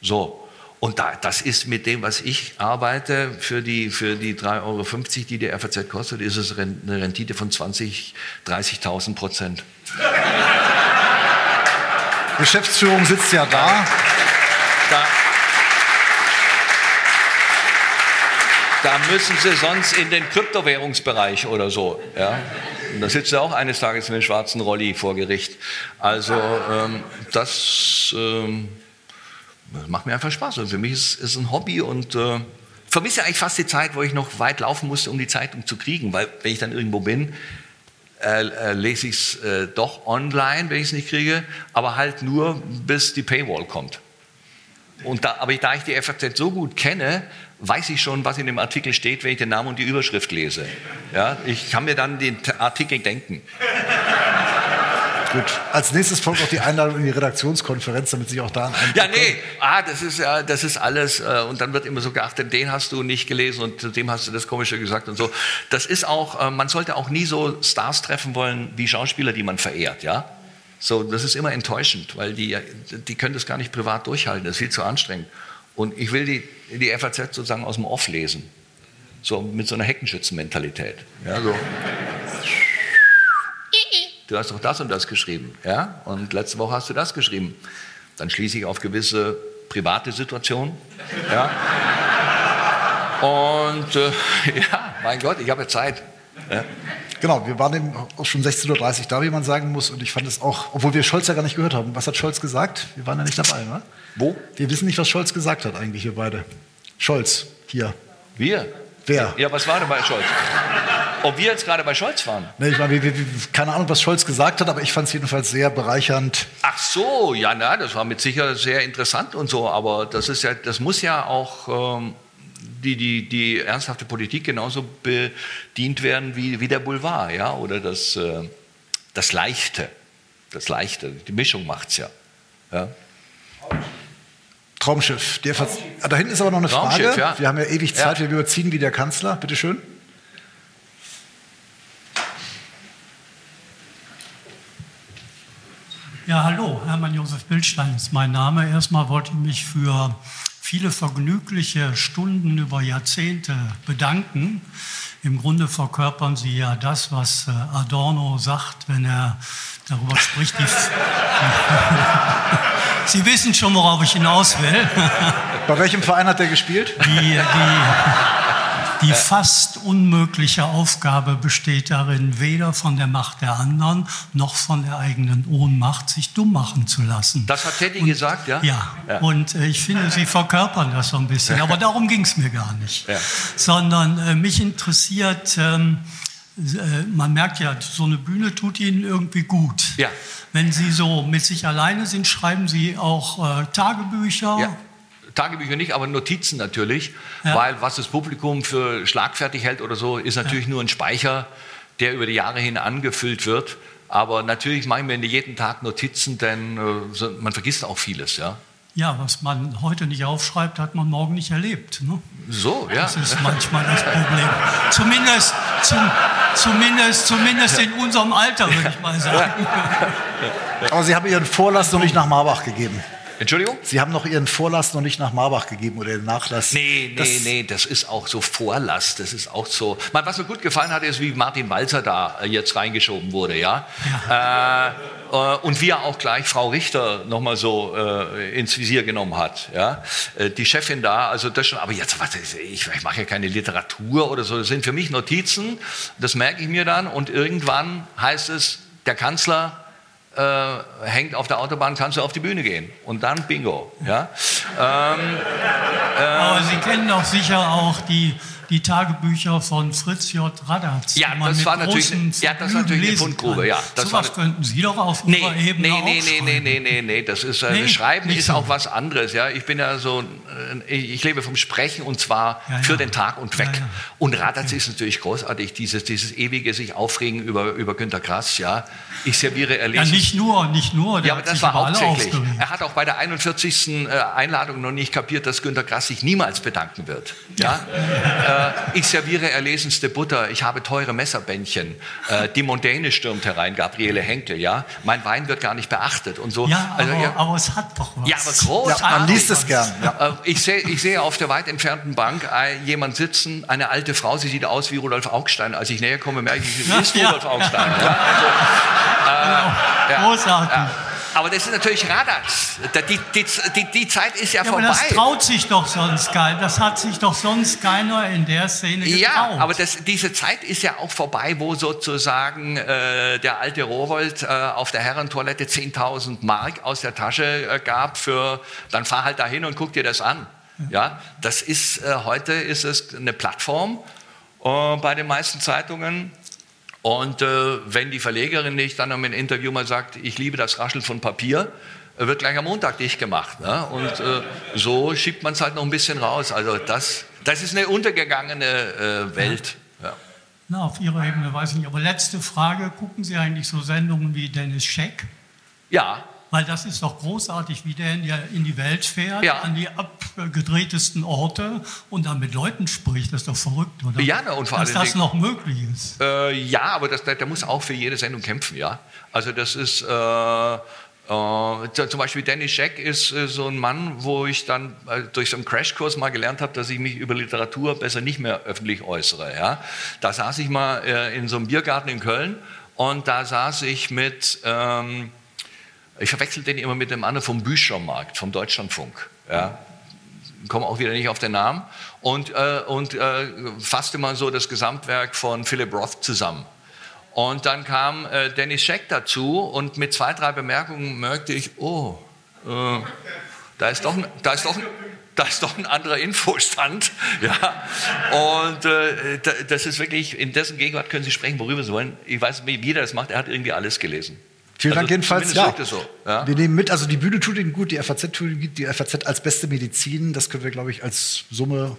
So, und da, das ist mit dem, was ich arbeite, für die, für die 3,50 Euro, die die FAZ kostet, ist es eine Rendite von 20.000, 30.000 Prozent. Geschäftsführung sitzt ja da. da. Da müssen Sie sonst in den Kryptowährungsbereich oder so. Ja? Und da sitzt er auch eines Tages mit einem schwarzen Rolli vor Gericht. Also ähm, das ähm, macht mir einfach Spaß. Und für mich ist es ein Hobby und äh, vermisse eigentlich fast die Zeit, wo ich noch weit laufen musste, um die Zeitung zu kriegen. Weil wenn ich dann irgendwo bin, äh, äh, lese ich es äh, doch online, wenn ich es nicht kriege, aber halt nur, bis die Paywall kommt. Und da, aber da ich die FAZ so gut kenne, weiß ich schon, was in dem Artikel steht, wenn ich den Namen und die Überschrift lese. Ja, ich kann mir dann den Artikel denken. Gut. Als nächstes folgt auch die Einladung in die Redaktionskonferenz, damit sich auch da ein Ja, nee, ah, das ist ja, das ist alles. Äh, und dann wird immer so geachtet, den hast du nicht gelesen und dem hast du das Komische gesagt und so. Das ist auch, äh, man sollte auch nie so Stars treffen wollen wie Schauspieler, die man verehrt, ja. So, das ist immer enttäuschend, weil die, die können das gar nicht privat durchhalten. Das ist viel zu anstrengend. Und ich will die, die FAZ sozusagen aus dem Off lesen. So mit so einer Heckenschützenmentalität. Ja, so du hast doch das und das geschrieben, ja, und letzte Woche hast du das geschrieben. Dann schließe ich auf gewisse private Situationen, ja. Und äh, ja, mein Gott, ich habe ja Zeit. Ja. Genau, wir waren eben auch schon 16.30 Uhr da, wie man sagen muss. Und ich fand es auch, obwohl wir Scholz ja gar nicht gehört haben. Was hat Scholz gesagt? Wir waren ja nicht dabei, ne? Wo? Wir wissen nicht, was Scholz gesagt hat eigentlich, wir beide. Scholz, hier. Wir? Wer? Ja, was war denn bei Scholz? Ob wir jetzt gerade bei Scholz waren? Nee, ich meine, keine Ahnung, was Scholz gesagt hat, aber ich fand es jedenfalls sehr bereichernd. Ach so, ja, na, das war mit Sicherheit sehr interessant und so, aber das ist ja, das muss ja auch ähm, die, die, die ernsthafte Politik genauso bedient werden wie, wie der Boulevard, ja, oder das, äh, das Leichte, das Leichte, die Mischung macht's ja. ja. Traumschiff. Der Traumschiff. Da hinten ist aber noch eine Frage. Ja. Wir haben ja ewig Zeit, ja. wir überziehen wie der Kanzler. Bitte schön. Ja, hallo, Hermann Josef Bildstein ist mein Name. Erstmal wollte ich mich für viele vergnügliche Stunden über Jahrzehnte bedanken. Im Grunde verkörpern Sie ja das, was äh, Adorno sagt, wenn er darüber spricht. Sie wissen schon, worauf ich hinaus will. Bei welchem Verein hat er gespielt? Die, die, die fast unmögliche Aufgabe besteht darin, weder von der Macht der anderen noch von der eigenen Ohnmacht sich dumm machen zu lassen. Das hat Teddy und, gesagt, ja? ja? Ja, und äh, ich finde, Sie verkörpern das so ein bisschen. Aber darum ging es mir gar nicht. Ja. Sondern äh, mich interessiert, ähm, äh, man merkt ja, so eine Bühne tut Ihnen irgendwie gut. Ja. Wenn Sie so mit sich alleine sind, schreiben Sie auch äh, Tagebücher. Ja. Tagebücher nicht, aber Notizen natürlich, ja. weil was das Publikum für schlagfertig hält oder so, ist natürlich ja. nur ein Speicher, der über die Jahre hin angefüllt wird. Aber natürlich machen wir jeden Tag Notizen, denn äh, man vergisst auch vieles, ja. Ja, was man heute nicht aufschreibt, hat man morgen nicht erlebt. Ne? So, ja. Das ist manchmal das Problem. Zumindest, zum, zumindest, zumindest in unserem Alter, würde ich mal sagen. Aber Sie haben Ihren Vorlass noch nicht nach Marbach gegeben. Entschuldigung? Sie haben noch Ihren Vorlass noch nicht nach Marbach gegeben oder den Nachlass. Nee, nee, das nee, das ist auch so Vorlass. Das ist auch so. Was mir gut gefallen hat, ist, wie Martin Walzer da äh, jetzt reingeschoben wurde, ja. ja. Äh, äh, und wie er auch gleich Frau Richter nochmal so äh, ins Visier genommen hat, ja. Äh, die Chefin da, also das schon, aber jetzt, warte, ich, ich mache ja keine Literatur oder so, das sind für mich Notizen, das merke ich mir dann und irgendwann heißt es, der Kanzler äh, hängt auf der Autobahn, kannst du auf die Bühne gehen. Und dann Bingo. Ja? Ähm, äh, Aber Sie kennen doch sicher auch die die Tagebücher von Fritz J. Radatz. Ja, das war natürlich, ja, das war natürlich eine Fundgrube. Ja, das so was könnten Sie doch auf nee, Ihrer Ebene nee, nee, nee, nee, nee, nee, nee, das ist, äh, nee, Schreiben ist so. auch was anderes. Ja, ich bin ja so, äh, ich lebe vom Sprechen und zwar ja, ja. für den Tag und weg. Ja, und Radatz ist natürlich großartig, dieses, dieses ewige sich aufregen über, über Günter Grass, ja. Ich serviere Erlesens. Ja, nicht nur, nicht nur. ja, aber das war hauptsächlich. Er hat auch bei der 41. Äh, Einladung noch nicht kapiert, dass Günter Grass sich niemals bedanken wird. Ja. Äh, ich serviere erlesenste Butter, ich habe teure Messerbändchen. Äh, die Mondäne stürmt herein, Gabriele Henkel, ja. Mein Wein wird gar nicht beachtet und so. Ja, also, aber, ja, aber es hat doch was. Ja, aber großartig. Ja, man liest es gern. Ja. Äh, ich, sehe, ich sehe auf der weit entfernten Bank jemand sitzen, eine alte Frau, sie sieht aus wie Rudolf Augstein. Als ich näher komme, merke ich, sie ist Rudolf Augstein. Ja, also, genau. Großartig. aber das ist natürlich Radatz. Die, die, die, die, Zeit ist ja, ja vorbei. Aber das traut sich doch sonst keiner. Das hat sich doch sonst keiner in der Szene getraut. Ja, aber das, diese Zeit ist ja auch vorbei, wo sozusagen äh, der alte Rowold äh, auf der Herrentoilette 10.000 Mark aus der Tasche äh, gab für, dann fahr halt dahin und guck dir das an. Ja, das ist, äh, heute ist es eine Plattform äh, bei den meisten Zeitungen. Und äh, wenn die Verlegerin nicht dann im Interview mal sagt, ich liebe das Rascheln von Papier, äh, wird gleich am Montag dicht gemacht. Ne? Und äh, so schiebt man es halt noch ein bisschen raus. Also das, das ist eine untergegangene äh, Welt. Ja. Na, auf Ihrer Ebene weiß ich nicht. Aber letzte Frage, gucken Sie eigentlich so Sendungen wie Dennis Scheck? Ja, weil das ist doch großartig, wie der in die Welt fährt, ja. an die abgedrehtesten Orte und dann mit Leuten spricht. Das ist doch verrückt, oder? Ja, und vor allem. Dass das noch möglich ist. Äh, ja, aber das, der, der, muss auch für jede Sendung kämpfen, ja. Also das ist. Äh, Uh, zum Beispiel Danny Scheck ist uh, so ein Mann, wo ich dann uh, durch so einen Crashkurs mal gelernt habe, dass ich mich über Literatur besser nicht mehr öffentlich äußere. Ja? Da saß ich mal in so einem Biergarten in Köln und da saß ich mit ähm, ich verwechsel den immer mit dem anderen vom Büchermarkt, vom Deutschlandfunk. Ja. Komme auch wieder nicht auf den Namen. Und, äh, und äh, fasste mal so das Gesamtwerk von Philip Roth zusammen. Und dann kam äh, Dennis Scheck dazu und mit zwei, drei Bemerkungen merkte ich, oh, äh, da ist doch, da ist doch, da ist doch ein anderer Infostand. Ja. Und äh, das ist wirklich, in dessen Gegenwart können Sie sprechen, worüber Sie wollen. Ich weiß nicht, wie jeder das macht, er hat irgendwie alles gelesen. Vielen Dank also jedenfalls. Ja. So, ja. Wir nehmen mit, also die Bühne tut Ihnen gut, die FAZ tut Ihnen gut, die FAZ als beste Medizin, das können wir, glaube ich, als Summe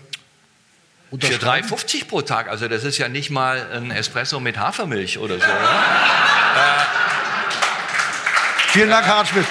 für 3,50 pro Tag, also das ist ja nicht mal ein Espresso mit Hafermilch oder so. äh. Vielen Dank, Harald Schmidt.